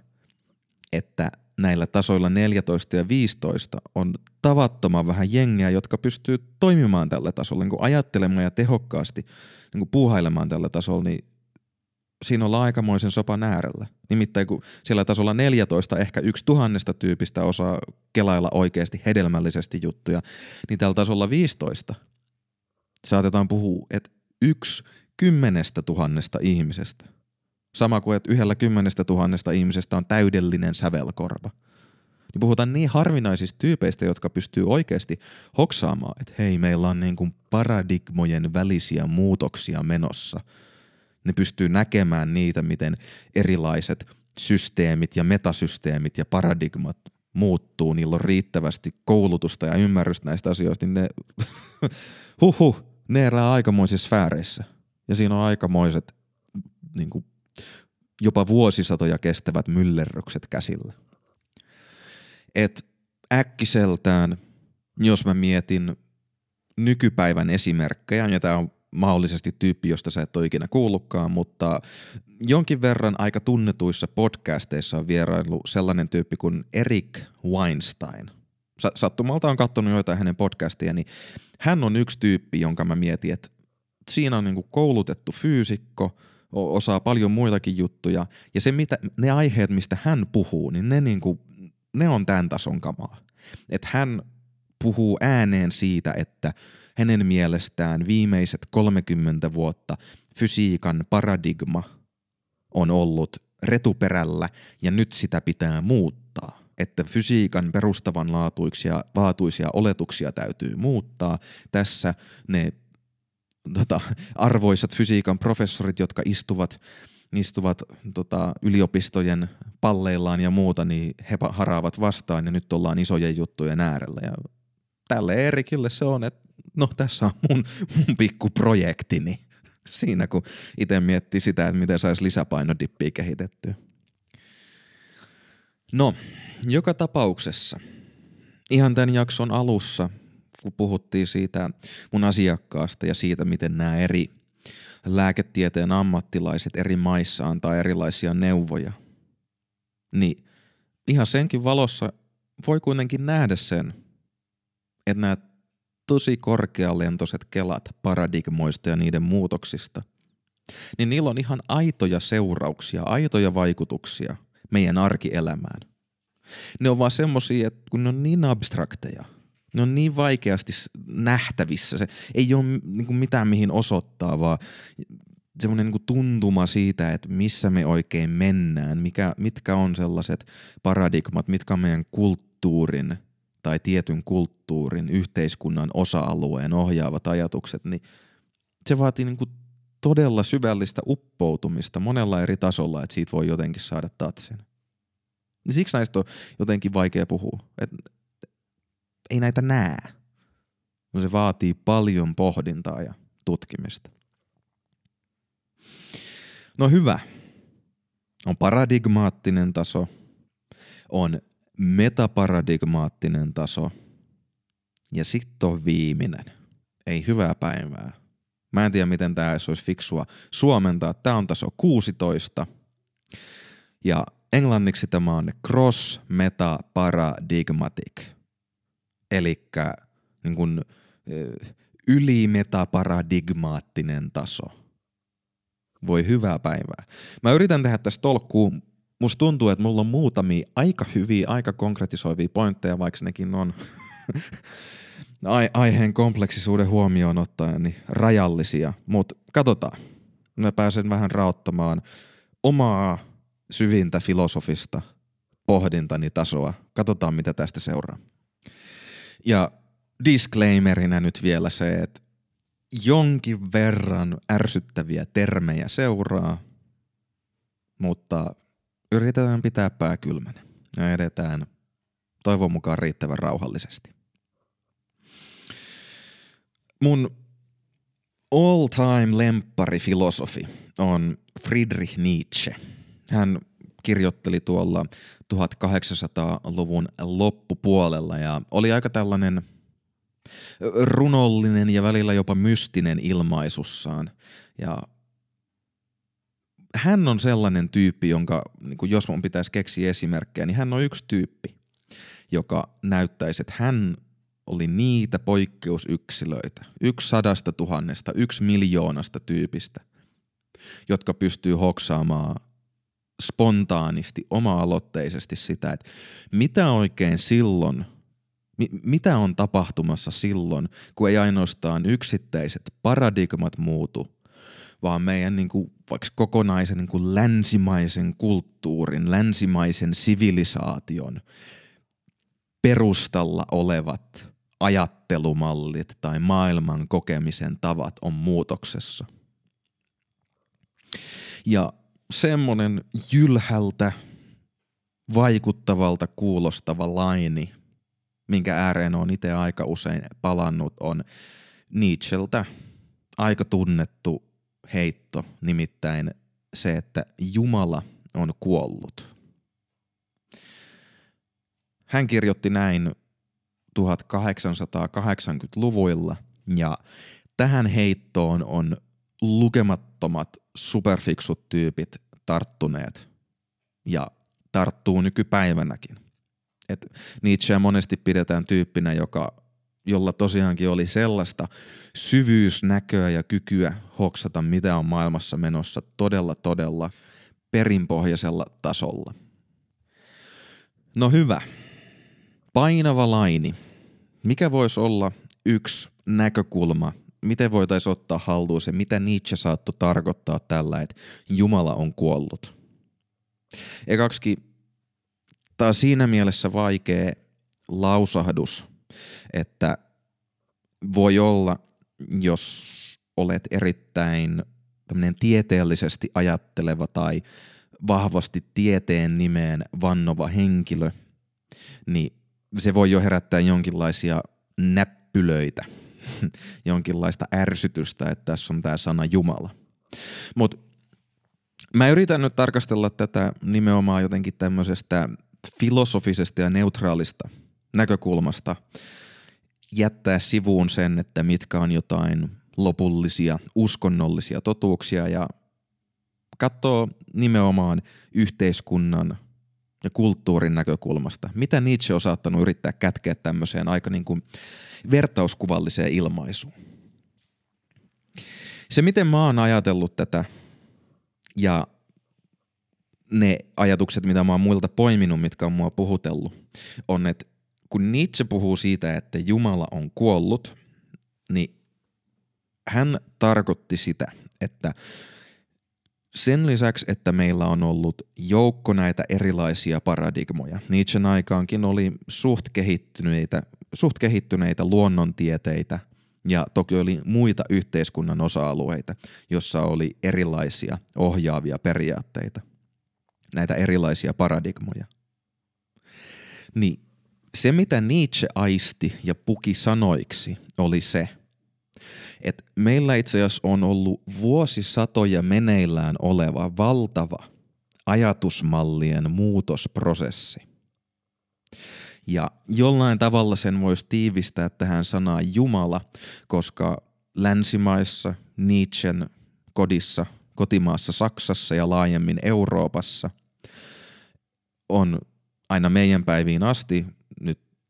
että näillä tasoilla 14 ja 15 on tavattoman vähän jengiä, jotka pystyy toimimaan tällä tasolla, niin kuin ajattelemaan ja tehokkaasti niin kuin puuhailemaan tällä tasolla, niin siinä ollaan aikamoisen sopan äärellä. Nimittäin kun siellä tasolla 14 ehkä yksi tuhannesta tyypistä osaa kelailla oikeasti hedelmällisesti juttuja, niin tällä tasolla 15 saatetaan puhua, että yksi kymmenestä tuhannesta ihmisestä. Sama kuin, että yhdellä kymmenestä tuhannesta ihmisestä on täydellinen sävelkorva. Niin puhutaan niin harvinaisista tyypeistä, jotka pystyy oikeasti hoksaamaan, että hei, meillä on niin kuin paradigmojen välisiä muutoksia menossa. Ne pystyy näkemään niitä, miten erilaiset systeemit ja metasysteemit ja paradigmat muuttuu, niillä on riittävästi koulutusta ja ymmärrystä näistä asioista, niin ne, huhhuh, ne elää aikamoisissa sfääreissä. Ja siinä on aikamoiset niin kuin, jopa vuosisatoja kestävät myllerrykset käsillä. Et äkkiseltään, jos mä mietin nykypäivän esimerkkejä, ja tämä on mahdollisesti tyyppi, josta sä et ole ikinä kuullutkaan, mutta jonkin verran aika tunnetuissa podcasteissa on vierailu sellainen tyyppi kuin Eric Weinstein. Sattumalta on katsonut joitain hänen podcasteja, niin hän on yksi tyyppi, jonka mä mietin, että siinä on niinku koulutettu fyysikko, osaa paljon muitakin juttuja, ja se mitä, ne aiheet, mistä hän puhuu, niin ne niinku ne on tämän tason kamaa. Että hän puhuu ääneen siitä, että hänen mielestään viimeiset 30 vuotta fysiikan paradigma on ollut retuperällä ja nyt sitä pitää muuttaa. Että fysiikan perustavanlaatuisia laatuisia oletuksia täytyy muuttaa. Tässä ne tota, arvoisat fysiikan professorit, jotka istuvat istuvat tota, yliopistojen palleillaan ja muuta, niin he haraavat vastaan ja nyt ollaan isojen juttujen äärellä. Ja tälle Erikille se on, että no tässä on mun, mun pikku projektini. Siinä kun itse miettii sitä, että miten saisi lisäpainodippiä kehitettyä. No, joka tapauksessa, ihan tämän jakson alussa, puhuttiin siitä mun asiakkaasta ja siitä, miten nämä eri lääketieteen ammattilaiset eri maissa antaa erilaisia neuvoja, niin ihan senkin valossa voi kuitenkin nähdä sen, että nämä tosi korkealentoiset kelat paradigmoista ja niiden muutoksista, niin niillä on ihan aitoja seurauksia, aitoja vaikutuksia meidän arkielämään. Ne on vaan semmosia, että kun ne on niin abstrakteja, ne on niin vaikeasti nähtävissä. Se ei ole niin mitään mihin osoittaa, vaan semmoinen niin tuntuma siitä, että missä me oikein mennään, mikä, mitkä on sellaiset paradigmat, mitkä on meidän kulttuurin – tai tietyn kulttuurin, yhteiskunnan osa-alueen ohjaavat ajatukset, niin se vaatii niin kuin todella syvällistä uppoutumista monella eri tasolla, että siitä voi jotenkin saada tatsin. Niin siksi näistä on jotenkin vaikea puhua. Et ei näitä näe. No se vaatii paljon pohdintaa ja tutkimista. No hyvä. On paradigmaattinen taso, on metaparadigmaattinen taso ja sitten on viimeinen. Ei hyvää päivää. Mä en tiedä, miten tämä olisi fiksua suomentaa. Tämä on taso 16. Ja englanniksi tämä on cross meta paradigmatic. Eli niin kuin, ylimetaparadigmaattinen taso. Voi hyvää päivää. Mä yritän tehdä tästä tolkkuun musta tuntuu, että mulla on muutamia aika hyviä, aika konkretisoivia pointteja, vaikka nekin on aiheen kompleksisuuden huomioon ottaen niin rajallisia. Mutta katsotaan. Mä pääsen vähän raottamaan omaa syvintä filosofista pohdintani tasoa. Katsotaan, mitä tästä seuraa. Ja disclaimerinä nyt vielä se, että jonkin verran ärsyttäviä termejä seuraa, mutta yritetään pitää pää kylmänä ja edetään toivon mukaan riittävän rauhallisesti. Mun all-time lemppari filosofi on Friedrich Nietzsche. Hän kirjoitteli tuolla 1800-luvun loppupuolella ja oli aika tällainen runollinen ja välillä jopa mystinen ilmaisussaan. Ja hän on sellainen tyyppi, jonka, niin jos mun pitäisi keksiä esimerkkejä, niin hän on yksi tyyppi, joka näyttäisi, että hän oli niitä poikkeusyksilöitä, yksi sadasta tuhannesta, yksi miljoonasta tyypistä, jotka pystyy hoksaamaan spontaanisti, oma-aloitteisesti sitä, että mitä oikein silloin, mi- mitä on tapahtumassa silloin, kun ei ainoastaan yksittäiset paradigmat muutu, vaan meidän niin kuin, vaikka kokonaisen niin kuin länsimaisen kulttuurin, länsimaisen sivilisaation perustalla olevat ajattelumallit tai maailman kokemisen tavat on muutoksessa. Ja semmonen jylhältä vaikuttavalta kuulostava laini, minkä ääreen on itse aika usein palannut, on Nietzscheltä aika tunnettu heitto, nimittäin se, että Jumala on kuollut. Hän kirjoitti näin 1880-luvuilla ja tähän heittoon on lukemattomat superfiksut tyypit tarttuneet ja tarttuu nykypäivänäkin. Et Nietzsche monesti pidetään tyyppinä, joka jolla tosiaankin oli sellaista syvyysnäköä ja kykyä hoksata, mitä on maailmassa menossa todella, todella perinpohjaisella tasolla. No hyvä. Painava laini. Mikä voisi olla yksi näkökulma, miten voitaisiin ottaa haltuun se, mitä Nietzsche saattoi tarkoittaa tällä, että Jumala on kuollut. Ekaksi tämä on siinä mielessä vaikea lausahdus, että voi olla, jos olet erittäin tieteellisesti ajatteleva tai vahvasti tieteen nimeen vannova henkilö, niin se voi jo herättää jonkinlaisia näppylöitä, jonkinlaista ärsytystä, että tässä on tämä sana Jumala. Mutta mä yritän nyt tarkastella tätä nimenomaan jotenkin tämmöisestä filosofisesta ja neutraalista näkökulmasta, jättää sivuun sen, että mitkä on jotain lopullisia uskonnollisia totuuksia ja katsoo nimenomaan yhteiskunnan ja kulttuurin näkökulmasta. Mitä Nietzsche on saattanut yrittää kätkeä tämmöiseen aika niin kuin vertauskuvalliseen ilmaisuun. Se, miten mä oon ajatellut tätä ja ne ajatukset, mitä mä oon muilta poiminut, mitkä on mua puhutellut, on, että kun Nietzsche puhuu siitä, että Jumala on kuollut, niin hän tarkoitti sitä, että sen lisäksi, että meillä on ollut joukko näitä erilaisia paradigmoja, Nietzschen aikaankin oli suht kehittyneitä, suht kehittyneitä luonnontieteitä ja toki oli muita yhteiskunnan osa-alueita, jossa oli erilaisia ohjaavia periaatteita, näitä erilaisia paradigmoja. Niin se, mitä Nietzsche aisti ja puki sanoiksi, oli se, että meillä itse asiassa on ollut vuosisatoja meneillään oleva valtava ajatusmallien muutosprosessi. Ja jollain tavalla sen voisi tiivistää tähän sanaan Jumala, koska länsimaissa, Nietzschen kodissa, kotimaassa Saksassa ja laajemmin Euroopassa on aina meidän päiviin asti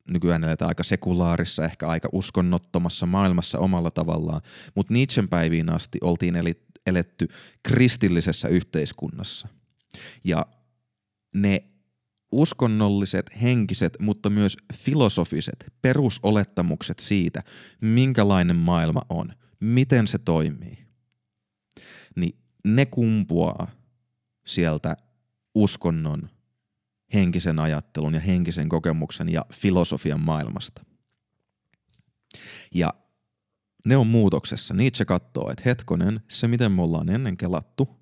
nykyään eletään aika sekulaarissa, ehkä aika uskonnottomassa maailmassa omalla tavallaan, mutta Nietzschen päiviin asti oltiin eletty kristillisessä yhteiskunnassa. Ja ne uskonnolliset, henkiset, mutta myös filosofiset perusolettamukset siitä, minkälainen maailma on, miten se toimii, niin ne kumpuaa sieltä uskonnon henkisen ajattelun ja henkisen kokemuksen ja filosofian maailmasta. Ja ne on muutoksessa. Nietzsche katsoo, että hetkonen, se miten me ollaan ennen kelattu,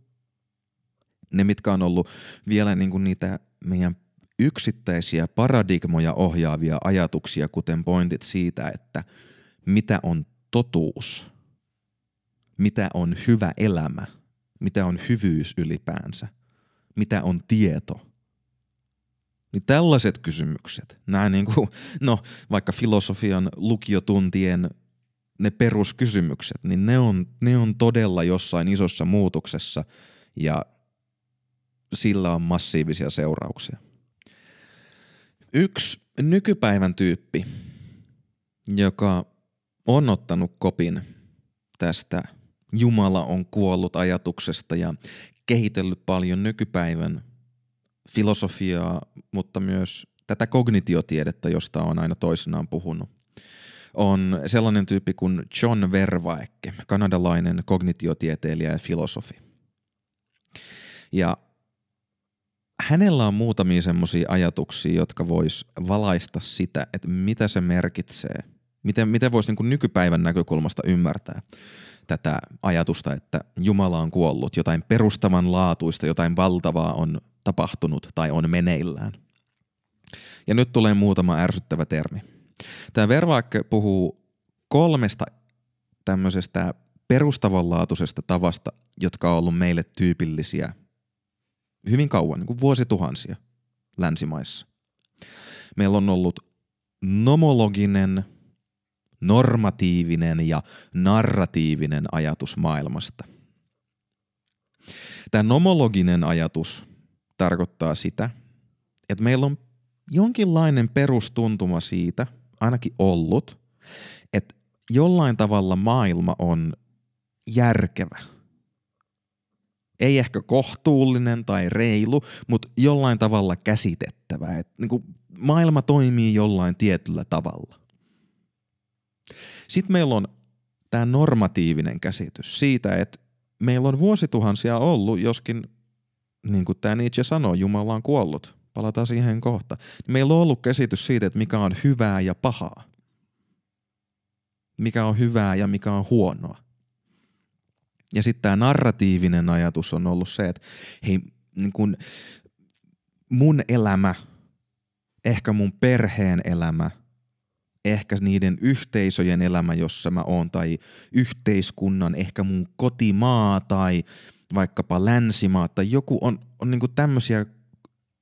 ne mitkä on ollut vielä niin kuin niitä meidän yksittäisiä paradigmoja ohjaavia ajatuksia, kuten pointit siitä, että mitä on totuus, mitä on hyvä elämä, mitä on hyvyys ylipäänsä, mitä on tieto – niin tällaiset kysymykset, nämä niin kuin, no vaikka filosofian lukiotuntien ne peruskysymykset, niin ne on, ne on todella jossain isossa muutoksessa ja sillä on massiivisia seurauksia. Yksi nykypäivän tyyppi, joka on ottanut kopin tästä Jumala on kuollut ajatuksesta ja kehitellyt paljon nykypäivän filosofiaa, mutta myös tätä kognitiotiedettä, josta on aina toisenaan puhunut. On sellainen tyyppi kuin John Vervaeke, kanadalainen kognitiotieteilijä ja filosofi. Ja hänellä on muutamia semmoisia ajatuksia, jotka vois valaista sitä, että mitä se merkitsee. Miten, miten voisi niin nykypäivän näkökulmasta ymmärtää tätä ajatusta, että Jumala on kuollut, jotain perustavanlaatuista, jotain valtavaa on tapahtunut tai on meneillään. Ja nyt tulee muutama ärsyttävä termi. Tämä Vervaak puhuu kolmesta tämmöisestä perustavanlaatuisesta tavasta, jotka on ollut meille tyypillisiä hyvin kauan, niin kuin vuosituhansia länsimaissa. Meillä on ollut nomologinen, normatiivinen ja narratiivinen ajatus maailmasta. Tämä nomologinen ajatus tarkoittaa sitä, että meillä on jonkinlainen perustuntuma siitä, ainakin ollut, että jollain tavalla maailma on järkevä. Ei ehkä kohtuullinen tai reilu, mutta jollain tavalla käsitetty. ymmärrettävä, että niin maailma toimii jollain tietyllä tavalla. Sitten meillä on tämä normatiivinen käsitys siitä, että meillä on vuosituhansia ollut, joskin niin kuin tämä Nietzsche sanoo, Jumala on kuollut, palataan siihen kohta. Meillä on ollut käsitys siitä, että mikä on hyvää ja pahaa. Mikä on hyvää ja mikä on huonoa. Ja sitten tämä narratiivinen ajatus on ollut se, että hei, niin kun mun elämä, ehkä mun perheen elämä, ehkä niiden yhteisöjen elämä, jossa mä oon, tai yhteiskunnan, ehkä mun kotimaa tai vaikkapa länsimaa, tai joku on, on niin tämmöisiä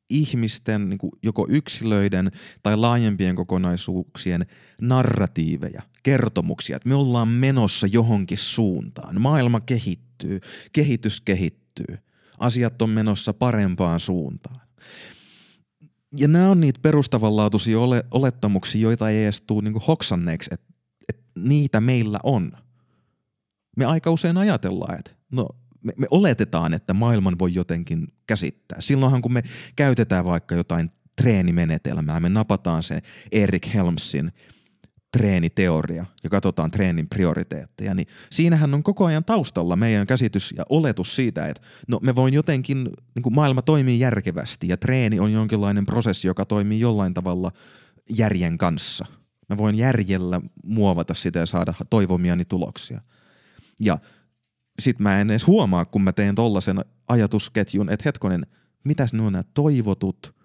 ihmisten, niin joko yksilöiden tai laajempien kokonaisuuksien narratiiveja, kertomuksia, että me ollaan menossa johonkin suuntaan. Maailma kehittyy, kehitys kehittyy, asiat on menossa parempaan suuntaan. Ja nämä on niitä perustavanlaatuisia ole, olettamuksia, joita ei edes tule niin hoksanneeksi, että, että niitä meillä on. Me aika usein ajatellaan, että no me, me oletetaan, että maailman voi jotenkin käsittää. Silloinhan kun me käytetään vaikka jotain treenimenetelmää, me napataan se Erik Helmsin treeniteoria ja katsotaan treenin prioriteetteja, niin siinähän on koko ajan taustalla meidän käsitys ja oletus siitä, että no me voin jotenkin, niin kuin maailma toimii järkevästi ja treeni on jonkinlainen prosessi, joka toimii jollain tavalla järjen kanssa. Mä voin järjellä muovata sitä ja saada toivomiani tuloksia. Ja sit mä en edes huomaa, kun mä teen tollasen ajatusketjun, että hetkonen, mitäs ne on nämä toivotut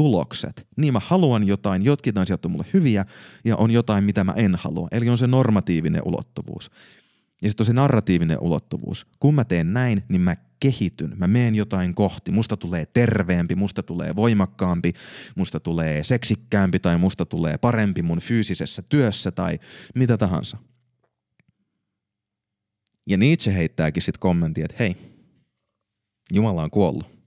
tulokset. Niin mä haluan jotain, jotkin asiat on mulle hyviä ja on jotain, mitä mä en halua. Eli on se normatiivinen ulottuvuus. Ja sitten on se narratiivinen ulottuvuus. Kun mä teen näin, niin mä kehityn, mä meen jotain kohti, musta tulee terveempi, musta tulee voimakkaampi, musta tulee seksikkäämpi tai musta tulee parempi mun fyysisessä työssä tai mitä tahansa. Ja Nietzsche heittääkin sitten kommentin, että hei, Jumala on kuollut.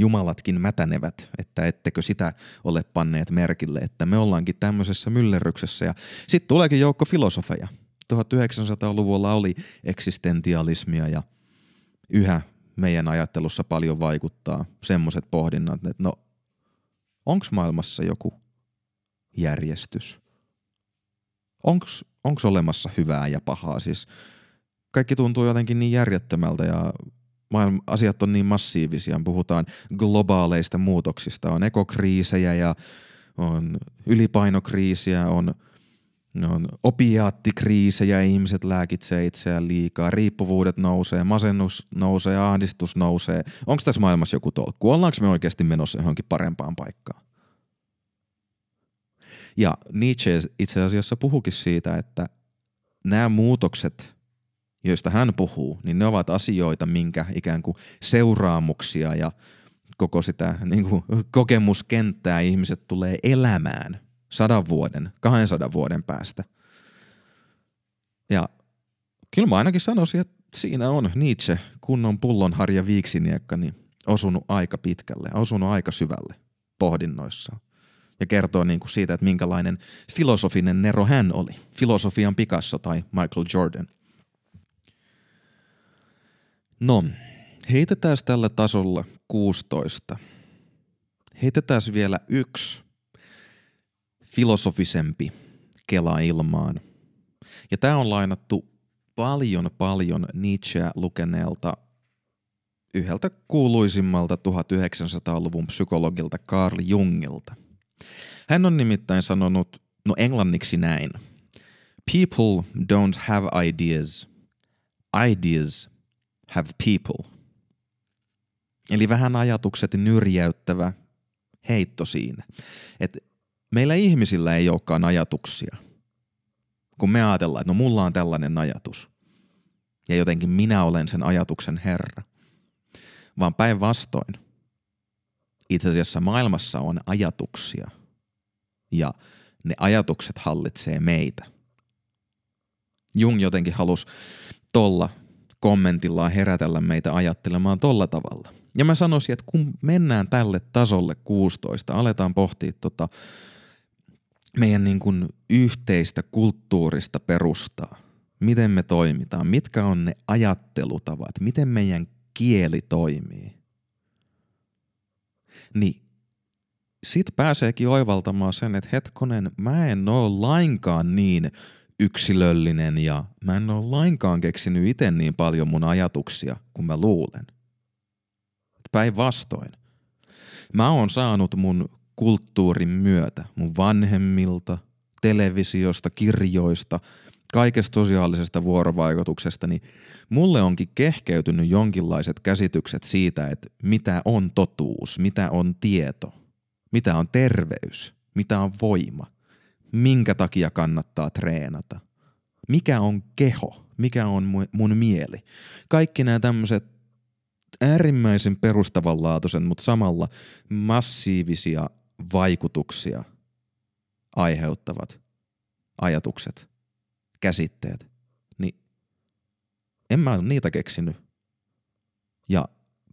Jumalatkin mätänevät, että ettekö sitä ole panneet merkille, että me ollaankin tämmöisessä myllerryksessä. Ja sitten tuleekin joukko filosofeja. 1900-luvulla oli eksistentialismia ja yhä meidän ajattelussa paljon vaikuttaa semmoiset pohdinnat, että no, onko maailmassa joku järjestys? Onko olemassa hyvää ja pahaa? Siis kaikki tuntuu jotenkin niin järjettömältä ja maailma, asiat on niin massiivisia. Puhutaan globaaleista muutoksista. On ekokriisejä ja on ylipainokriisiä, on, on opiaattikriisejä, ihmiset lääkitsee itseään liikaa, riippuvuudet nousee, masennus nousee, ahdistus nousee. Onko tässä maailmassa joku tolkku? Ollaanko me oikeasti menossa johonkin parempaan paikkaan? Ja Nietzsche itse asiassa puhukin siitä, että nämä muutokset – joista hän puhuu, niin ne ovat asioita, minkä ikään kuin seuraamuksia ja koko sitä niin kuin kokemuskenttää ihmiset tulee elämään sadan vuoden, 200 vuoden päästä. Ja kyllä mä ainakin sanoisin, että siinä on Nietzsche, kunnon pullonharja viiksiniekka, niin osunut aika pitkälle, osunut aika syvälle pohdinnoissaan. Ja kertoo niin kuin siitä, että minkälainen filosofinen nero hän oli. Filosofian Picasso tai Michael Jordan – No, heitetään tällä tasolla 16. Heitetään vielä yksi filosofisempi kela ilmaan. Ja tämä on lainattu paljon paljon Nietzscheä lukeneelta yhdeltä kuuluisimmalta 1900-luvun psykologilta Carl Jungilta. Hän on nimittäin sanonut, no englanniksi näin. People don't have ideas. Ideas have people. Eli vähän ajatukset nyrjäyttävä heitto siinä. Et meillä ihmisillä ei olekaan ajatuksia. Kun me ajatellaan, että no mulla on tällainen ajatus. Ja jotenkin minä olen sen ajatuksen herra. Vaan päinvastoin. Itse asiassa maailmassa on ajatuksia. Ja ne ajatukset hallitsee meitä. Jung jotenkin halusi tolla kommentillaan herätellä meitä ajattelemaan tolla tavalla. Ja mä sanoisin, että kun mennään tälle tasolle 16, aletaan pohtia tota meidän niin kuin yhteistä kulttuurista perustaa. Miten me toimitaan, mitkä on ne ajattelutavat, miten meidän kieli toimii. Niin sit pääseekin oivaltamaan sen, että hetkonen, mä en oo lainkaan niin yksilöllinen ja mä en ole lainkaan keksinyt itse niin paljon mun ajatuksia kuin mä luulen. Päinvastoin. Mä oon saanut mun kulttuurin myötä, mun vanhemmilta, televisiosta, kirjoista, kaikesta sosiaalisesta vuorovaikutuksesta, niin mulle onkin kehkeytynyt jonkinlaiset käsitykset siitä, että mitä on totuus, mitä on tieto, mitä on terveys, mitä on voima, minkä takia kannattaa treenata, mikä on keho, mikä on mun mieli. Kaikki nämä tämmöiset äärimmäisen perustavanlaatuisen, mutta samalla massiivisia vaikutuksia aiheuttavat ajatukset, käsitteet, niin en mä ole niitä keksinyt. Ja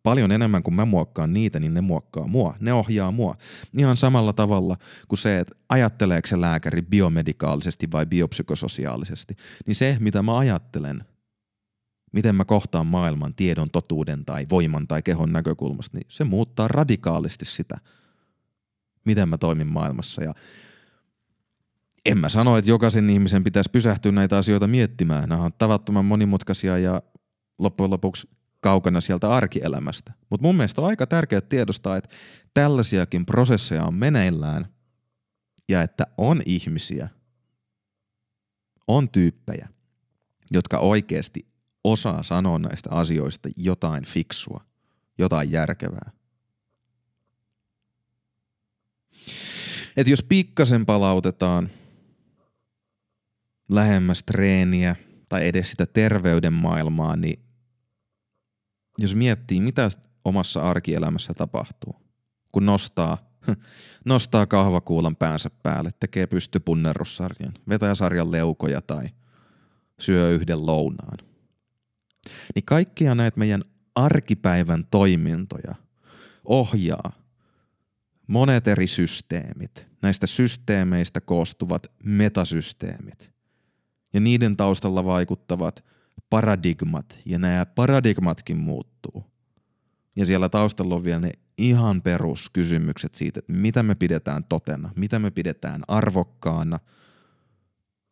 paljon enemmän kuin mä muokkaan niitä, niin ne muokkaa mua. Ne ohjaa mua. Ihan samalla tavalla kuin se, että ajatteleeko se lääkäri biomedikaalisesti vai biopsykososiaalisesti. Niin se, mitä mä ajattelen, miten mä kohtaan maailman tiedon, totuuden tai voiman tai kehon näkökulmasta, niin se muuttaa radikaalisti sitä, miten mä toimin maailmassa. Ja en mä sano, että jokaisen ihmisen pitäisi pysähtyä näitä asioita miettimään. Nämä on tavattoman monimutkaisia ja loppujen lopuksi kaukana sieltä arkielämästä. Mutta mun mielestä on aika tärkeää tiedostaa, että tällaisiakin prosesseja on meneillään ja että on ihmisiä, on tyyppejä, jotka oikeasti osaa sanoa näistä asioista jotain fiksua, jotain järkevää. Et jos pikkasen palautetaan lähemmäs treeniä tai edes sitä terveyden maailmaa, niin jos miettii, mitä omassa arkielämässä tapahtuu, kun nostaa, nostaa kahvakuulan päänsä päälle, tekee pystypunnerussarjan, vetää sarjan leukoja tai syö yhden lounaan, niin kaikkia näitä meidän arkipäivän toimintoja ohjaa monet eri systeemit. Näistä systeemeistä koostuvat metasysteemit. Ja niiden taustalla vaikuttavat paradigmat, ja nämä paradigmatkin muuttuu. Ja siellä taustalla on vielä ne ihan peruskysymykset siitä, että mitä me pidetään totena, mitä me pidetään arvokkaana,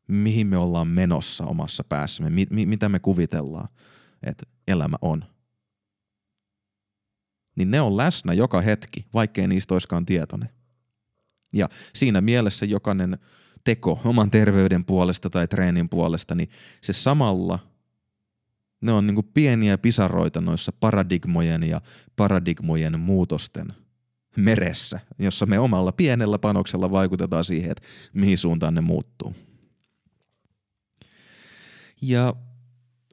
mihin me ollaan menossa omassa päässämme, mi- mi- mitä me kuvitellaan, että elämä on. Niin ne on läsnä joka hetki, vaikkei niistä olisikaan tietoinen. Ja siinä mielessä jokainen teko oman terveyden puolesta tai treenin puolesta, niin se samalla – ne on niin pieniä pisaroita noissa paradigmojen ja paradigmojen muutosten meressä, jossa me omalla pienellä panoksella vaikutetaan siihen, että mihin suuntaan ne muuttuu. Ja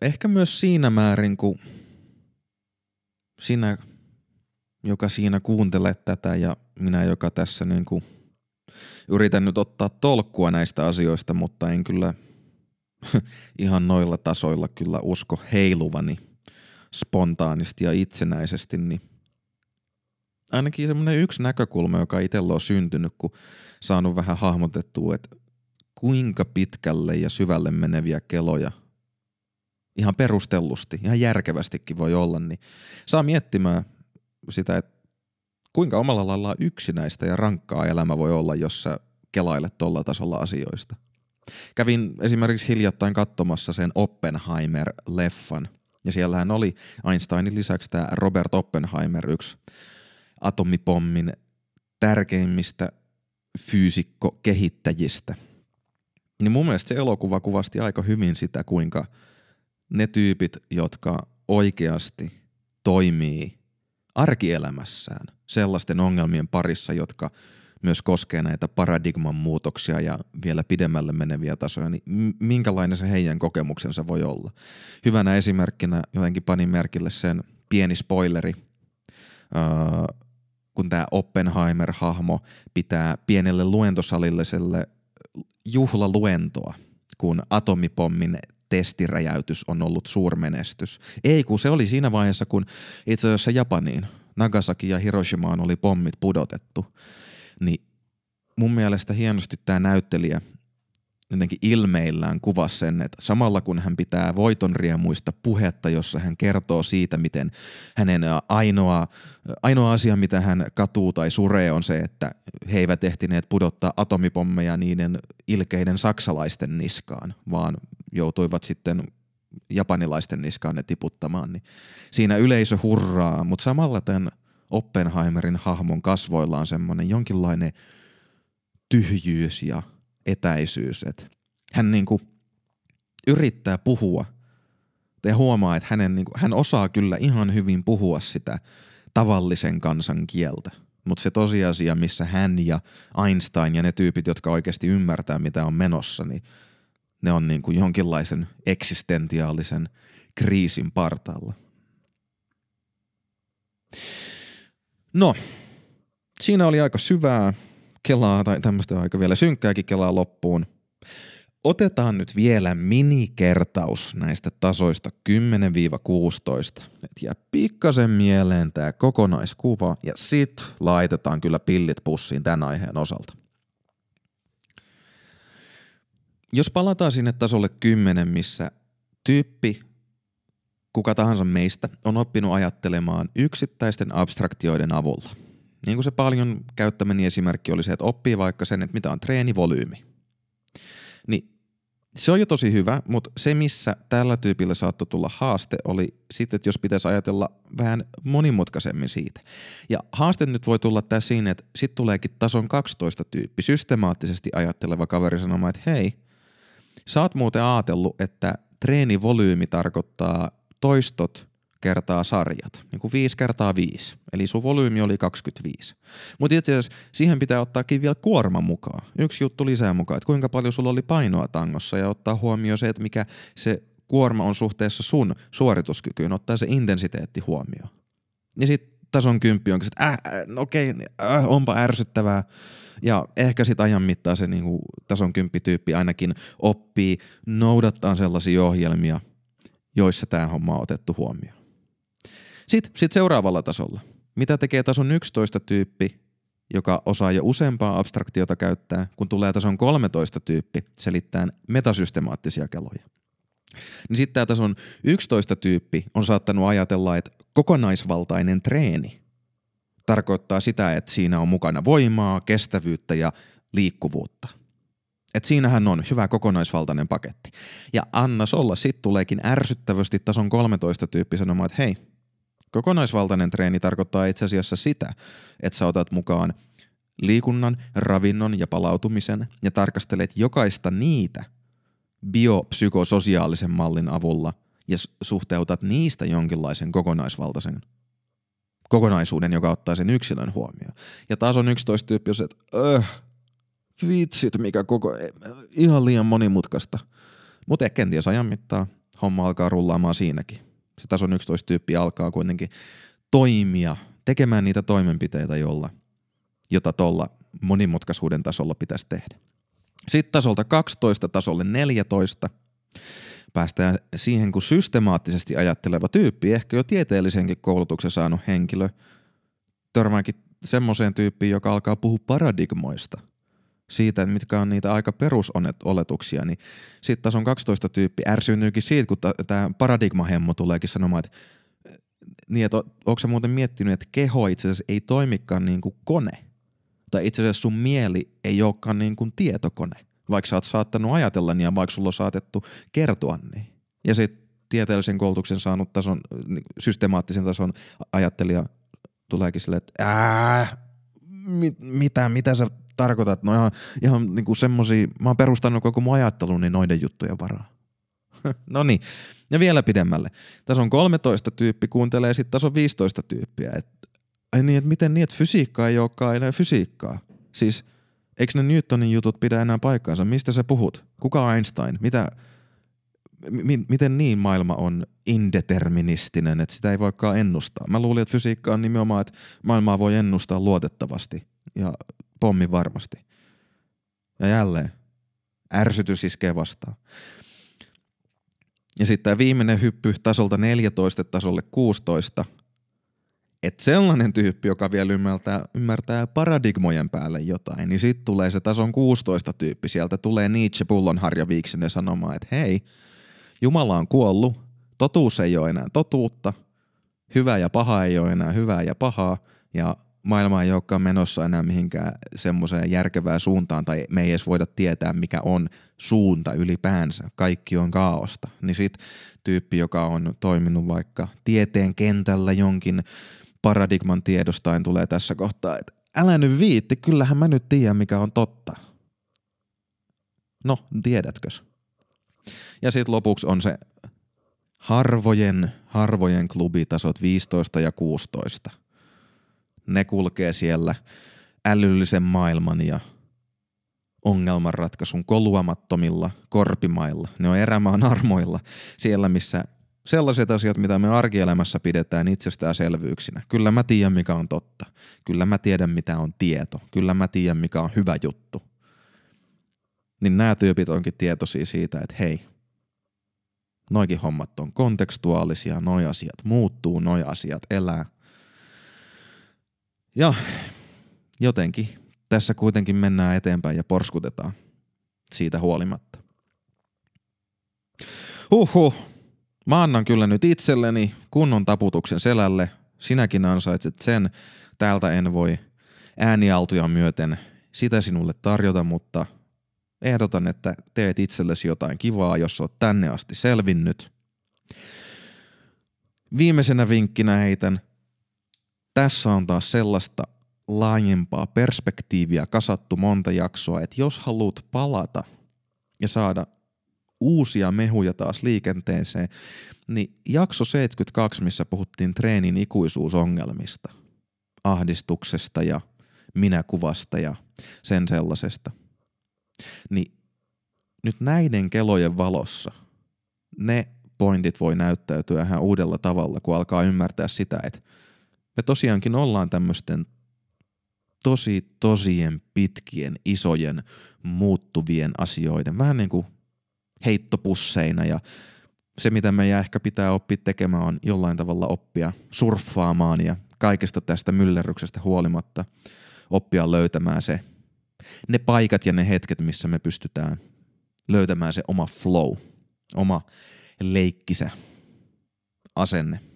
ehkä myös siinä määrin, kun sinä, joka siinä kuuntelet tätä ja minä, joka tässä niin kuin yritän nyt ottaa tolkkua näistä asioista, mutta en kyllä – ihan noilla tasoilla kyllä usko heiluvani spontaanisti ja itsenäisesti, niin ainakin semmoinen yksi näkökulma, joka itsellä on syntynyt, kun saanut vähän hahmotettua, että kuinka pitkälle ja syvälle meneviä keloja ihan perustellusti, ihan järkevästikin voi olla, niin saa miettimään sitä, että kuinka omalla laillaan yksinäistä ja rankkaa elämä voi olla, jos sä kelailet tuolla tasolla asioista – Kävin esimerkiksi hiljattain katsomassa sen Oppenheimer-leffan. Ja siellähän oli Einsteinin lisäksi tämä Robert Oppenheimer, yksi atomipommin tärkeimmistä fyysikko-kehittäjistä. Niin mun mielestä se elokuva kuvasti aika hyvin sitä, kuinka ne tyypit, jotka oikeasti toimii arkielämässään sellaisten ongelmien parissa, jotka myös koskee näitä paradigman muutoksia ja vielä pidemmälle meneviä tasoja, niin minkälainen se heidän kokemuksensa voi olla. Hyvänä esimerkkinä jotenkin panin merkille sen pieni spoileri, kun tämä Oppenheimer-hahmo pitää pienelle luentosalilliselle juhlaluentoa, kun atomipommin testiräjäytys on ollut suurmenestys. Ei, kun se oli siinä vaiheessa, kun itse asiassa Japaniin, Nagasaki ja Hiroshimaan oli pommit pudotettu niin mun mielestä hienosti tämä näyttelijä jotenkin ilmeillään kuvasi sen, että samalla kun hän pitää voitonriemuista puhetta, jossa hän kertoo siitä, miten hänen ainoa, ainoa asia, mitä hän katuu tai suree, on se, että he eivät ehtineet pudottaa atomipommeja niiden ilkeiden saksalaisten niskaan, vaan joutuivat sitten japanilaisten niskaan ne tiputtamaan, niin siinä yleisö hurraa, mutta samalla tämän Oppenheimerin hahmon kasvoilla on semmoinen jonkinlainen tyhjyys ja etäisyys. Että hän niinku yrittää puhua ja huomaa, että hänen, niinku, hän osaa kyllä ihan hyvin puhua sitä tavallisen kansan kieltä. Mutta se tosiasia, missä hän ja Einstein ja ne tyypit, jotka oikeasti ymmärtää, mitä on menossa, niin ne on niinku jonkinlaisen eksistentiaalisen kriisin partaalla. No, siinä oli aika syvää kelaa tai tämmöistä aika vielä synkkääkin kelaa loppuun. Otetaan nyt vielä minikertaus näistä tasoista 10-16. Et jää pikkasen mieleen tämä kokonaiskuva ja sit laitetaan kyllä pillit pussiin tämän aiheen osalta. Jos palataan sinne tasolle 10, missä tyyppi, kuka tahansa meistä, on oppinut ajattelemaan yksittäisten abstraktioiden avulla – niin kuin se paljon käyttämäni esimerkki oli se, että oppii vaikka sen, että mitä on treenivolyymi. Niin se on jo tosi hyvä, mutta se missä tällä tyypillä saattoi tulla haaste oli sitten, että jos pitäisi ajatella vähän monimutkaisemmin siitä. Ja haaste nyt voi tulla tässä siinä, että sitten tuleekin tason 12 tyyppi, systemaattisesti ajatteleva kaveri sanomaan, että hei, sä oot muuten ajatellut, että treenivolyymi tarkoittaa toistot kertaa sarjat, niin kuin 5 kertaa 5. Eli sun volyymi oli 25. Mutta itse asiassa siihen pitää ottaakin vielä kuorma mukaan. Yksi juttu lisää mukaan, että kuinka paljon sulla oli painoa tangossa ja ottaa huomioon se, että mikä se kuorma on suhteessa sun suorituskykyyn, ottaa se intensiteetti huomioon. Ja sitten tason kymppi onkin, että äh, äh, no okei, äh, onpa ärsyttävää. Ja ehkä sitten ajan mittaan se niinku, tason kymppityyppi ainakin oppii noudattaa sellaisia ohjelmia, joissa tämä homma on otettu huomioon. Sitten sit seuraavalla tasolla. Mitä tekee tason 11 tyyppi, joka osaa jo useampaa abstraktiota käyttää, kun tulee tason 13 tyyppi selittää metasystemaattisia keloja. Niin sitten tämä tason 11 tyyppi on saattanut ajatella, että kokonaisvaltainen treeni tarkoittaa sitä, että siinä on mukana voimaa, kestävyyttä ja liikkuvuutta. Et siinähän on hyvä kokonaisvaltainen paketti. Ja anna olla, sit tuleekin ärsyttävästi tason 13 tyyppi sanomaan, että hei, Kokonaisvaltainen treeni tarkoittaa itse asiassa sitä, että sä otat mukaan liikunnan, ravinnon ja palautumisen ja tarkastelet jokaista niitä biopsykososiaalisen mallin avulla ja suhteutat niistä jonkinlaisen kokonaisvaltaisen kokonaisuuden, joka ottaa sen yksilön huomioon. Ja taas on 11 tyyppi, jos että öh, vitsit, mikä koko, ihan liian monimutkaista. Mutta kenties ajan mittaan homma alkaa rullaamaan siinäkin se tason 11 tyyppi alkaa kuitenkin toimia, tekemään niitä toimenpiteitä, jolla, jota tuolla monimutkaisuuden tasolla pitäisi tehdä. Sitten tasolta 12 tasolle 14 päästään siihen, kun systemaattisesti ajatteleva tyyppi, ehkä jo tieteellisenkin koulutuksen saanut henkilö, törmääkin semmoiseen tyyppiin, joka alkaa puhua paradigmoista – siitä, mitkä on niitä aika perusoletuksia, niin sitten taas on 12 tyyppi ärsynyykin siitä, kun tämä paradigmahemmo tuleekin sanomaan, että niin, että onko sä muuten miettinyt, että keho itse asiassa ei toimikaan niin kuin kone. Tai itse asiassa sun mieli ei olekaan niin kuin tietokone, vaikka sä oot saattanut ajatella niin ja vaikka sulla on saatettu kertoa niin. Ja sitten tieteellisen koulutuksen saanut tason, niin systemaattisen tason ajattelija tuleekin silleen, että ää, mit, mitä, mitä sä tarkoitat? No ihan, ihan niin kuin semmosia, mä oon perustanut koko mun ajattelun niin noiden juttujen varaa. no niin, ja vielä pidemmälle. Tässä on 13 tyyppi, kuuntelee sitten tässä on 15 tyyppiä. Et, ai niin, että miten niin, että fysiikka ei olekaan enää fysiikkaa. Siis, eikö ne Newtonin jutut pidä enää paikkaansa? Mistä sä puhut? Kuka Einstein? Mitä, m- miten niin maailma on indeterministinen, että sitä ei voikaan ennustaa? Mä luulin, että fysiikka on nimenomaan, että maailmaa voi ennustaa luotettavasti ja pommi varmasti. Ja jälleen, ärsytys iskee vastaan. Ja sitten tämä viimeinen hyppy tasolta 14 tasolle 16. että sellainen tyyppi, joka vielä ymmärtää, ymmärtää paradigmojen päälle jotain, niin sitten tulee se tason 16 tyyppi. Sieltä tulee Nietzsche pullonharja viiksinen sanomaan, että hei, Jumala on kuollut, totuus ei ole enää totuutta, hyvä ja paha ei ole enää hyvää ja pahaa, ja maailma ei olekaan menossa enää mihinkään semmoiseen järkevään suuntaan, tai me ei edes voida tietää, mikä on suunta ylipäänsä. Kaikki on kaaosta. Niin sit tyyppi, joka on toiminut vaikka tieteen kentällä jonkin paradigman tiedostain tulee tässä kohtaa, että älä nyt viitti, kyllähän mä nyt tiedän mikä on totta. No, tiedätkös? Ja sitten lopuksi on se harvojen, harvojen klubitasot 15 ja 16. Ne kulkee siellä älyllisen maailman ja ongelmanratkaisun koluamattomilla korpimailla. Ne on erämaan armoilla siellä, missä sellaiset asiat, mitä me arkielämässä pidetään itsestäänselvyyksinä. Kyllä mä tiedän, mikä on totta. Kyllä mä tiedän, mitä on tieto. Kyllä mä tiedän, mikä on hyvä juttu. Niin nämä tyypit onkin tietoisia siitä, että hei, noikin hommat on kontekstuaalisia, noi asiat muuttuu, noi asiat elää. Ja jotenkin tässä kuitenkin mennään eteenpäin ja porskutetaan siitä huolimatta. Huhhuh, Mä annan kyllä nyt itselleni kunnon taputuksen selälle. Sinäkin ansaitset sen. Täältä en voi äänialtuja myöten sitä sinulle tarjota, mutta ehdotan, että teet itsellesi jotain kivaa, jos oot tänne asti selvinnyt. Viimeisenä vinkkinä heitän, tässä on taas sellaista laajempaa perspektiiviä kasattu monta jaksoa, että jos haluat palata ja saada uusia mehuja taas liikenteeseen, niin jakso 72, missä puhuttiin treenin ikuisuusongelmista, ahdistuksesta ja minäkuvasta ja sen sellaisesta, niin nyt näiden kelojen valossa ne pointit voi näyttäytyä ihan uudella tavalla, kun alkaa ymmärtää sitä, että me tosiaankin ollaan tämmöisten tosi tosien pitkien, isojen, muuttuvien asioiden, vähän niin kuin heittopusseina ja se, mitä meidän ehkä pitää oppia tekemään, on jollain tavalla oppia surffaamaan ja kaikesta tästä myllerryksestä huolimatta oppia löytämään se, ne paikat ja ne hetket, missä me pystytään löytämään se oma flow, oma leikkisä asenne.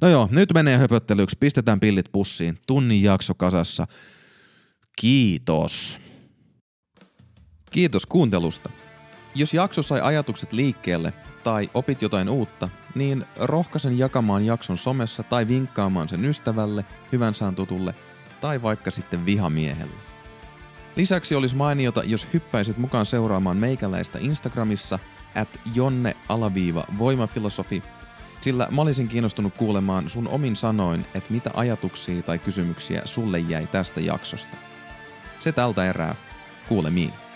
No joo, nyt menee höpöttelyksi. Pistetään pillit pussiin. Tunnin jakso kasassa. Kiitos. Kiitos kuuntelusta. Jos jakso sai ajatukset liikkeelle tai opit jotain uutta, niin rohkaisen jakamaan jakson somessa tai vinkkaamaan sen ystävälle, hyvän saan tutulle tai vaikka sitten vihamiehelle. Lisäksi olisi mainiota, jos hyppäisit mukaan seuraamaan meikäläistä Instagramissa at jonne-voimafilosofi, sillä mä olisin kiinnostunut kuulemaan sun omin sanoin, että mitä ajatuksia tai kysymyksiä sulle jäi tästä jaksosta. Se tältä erää. Kuulemiin.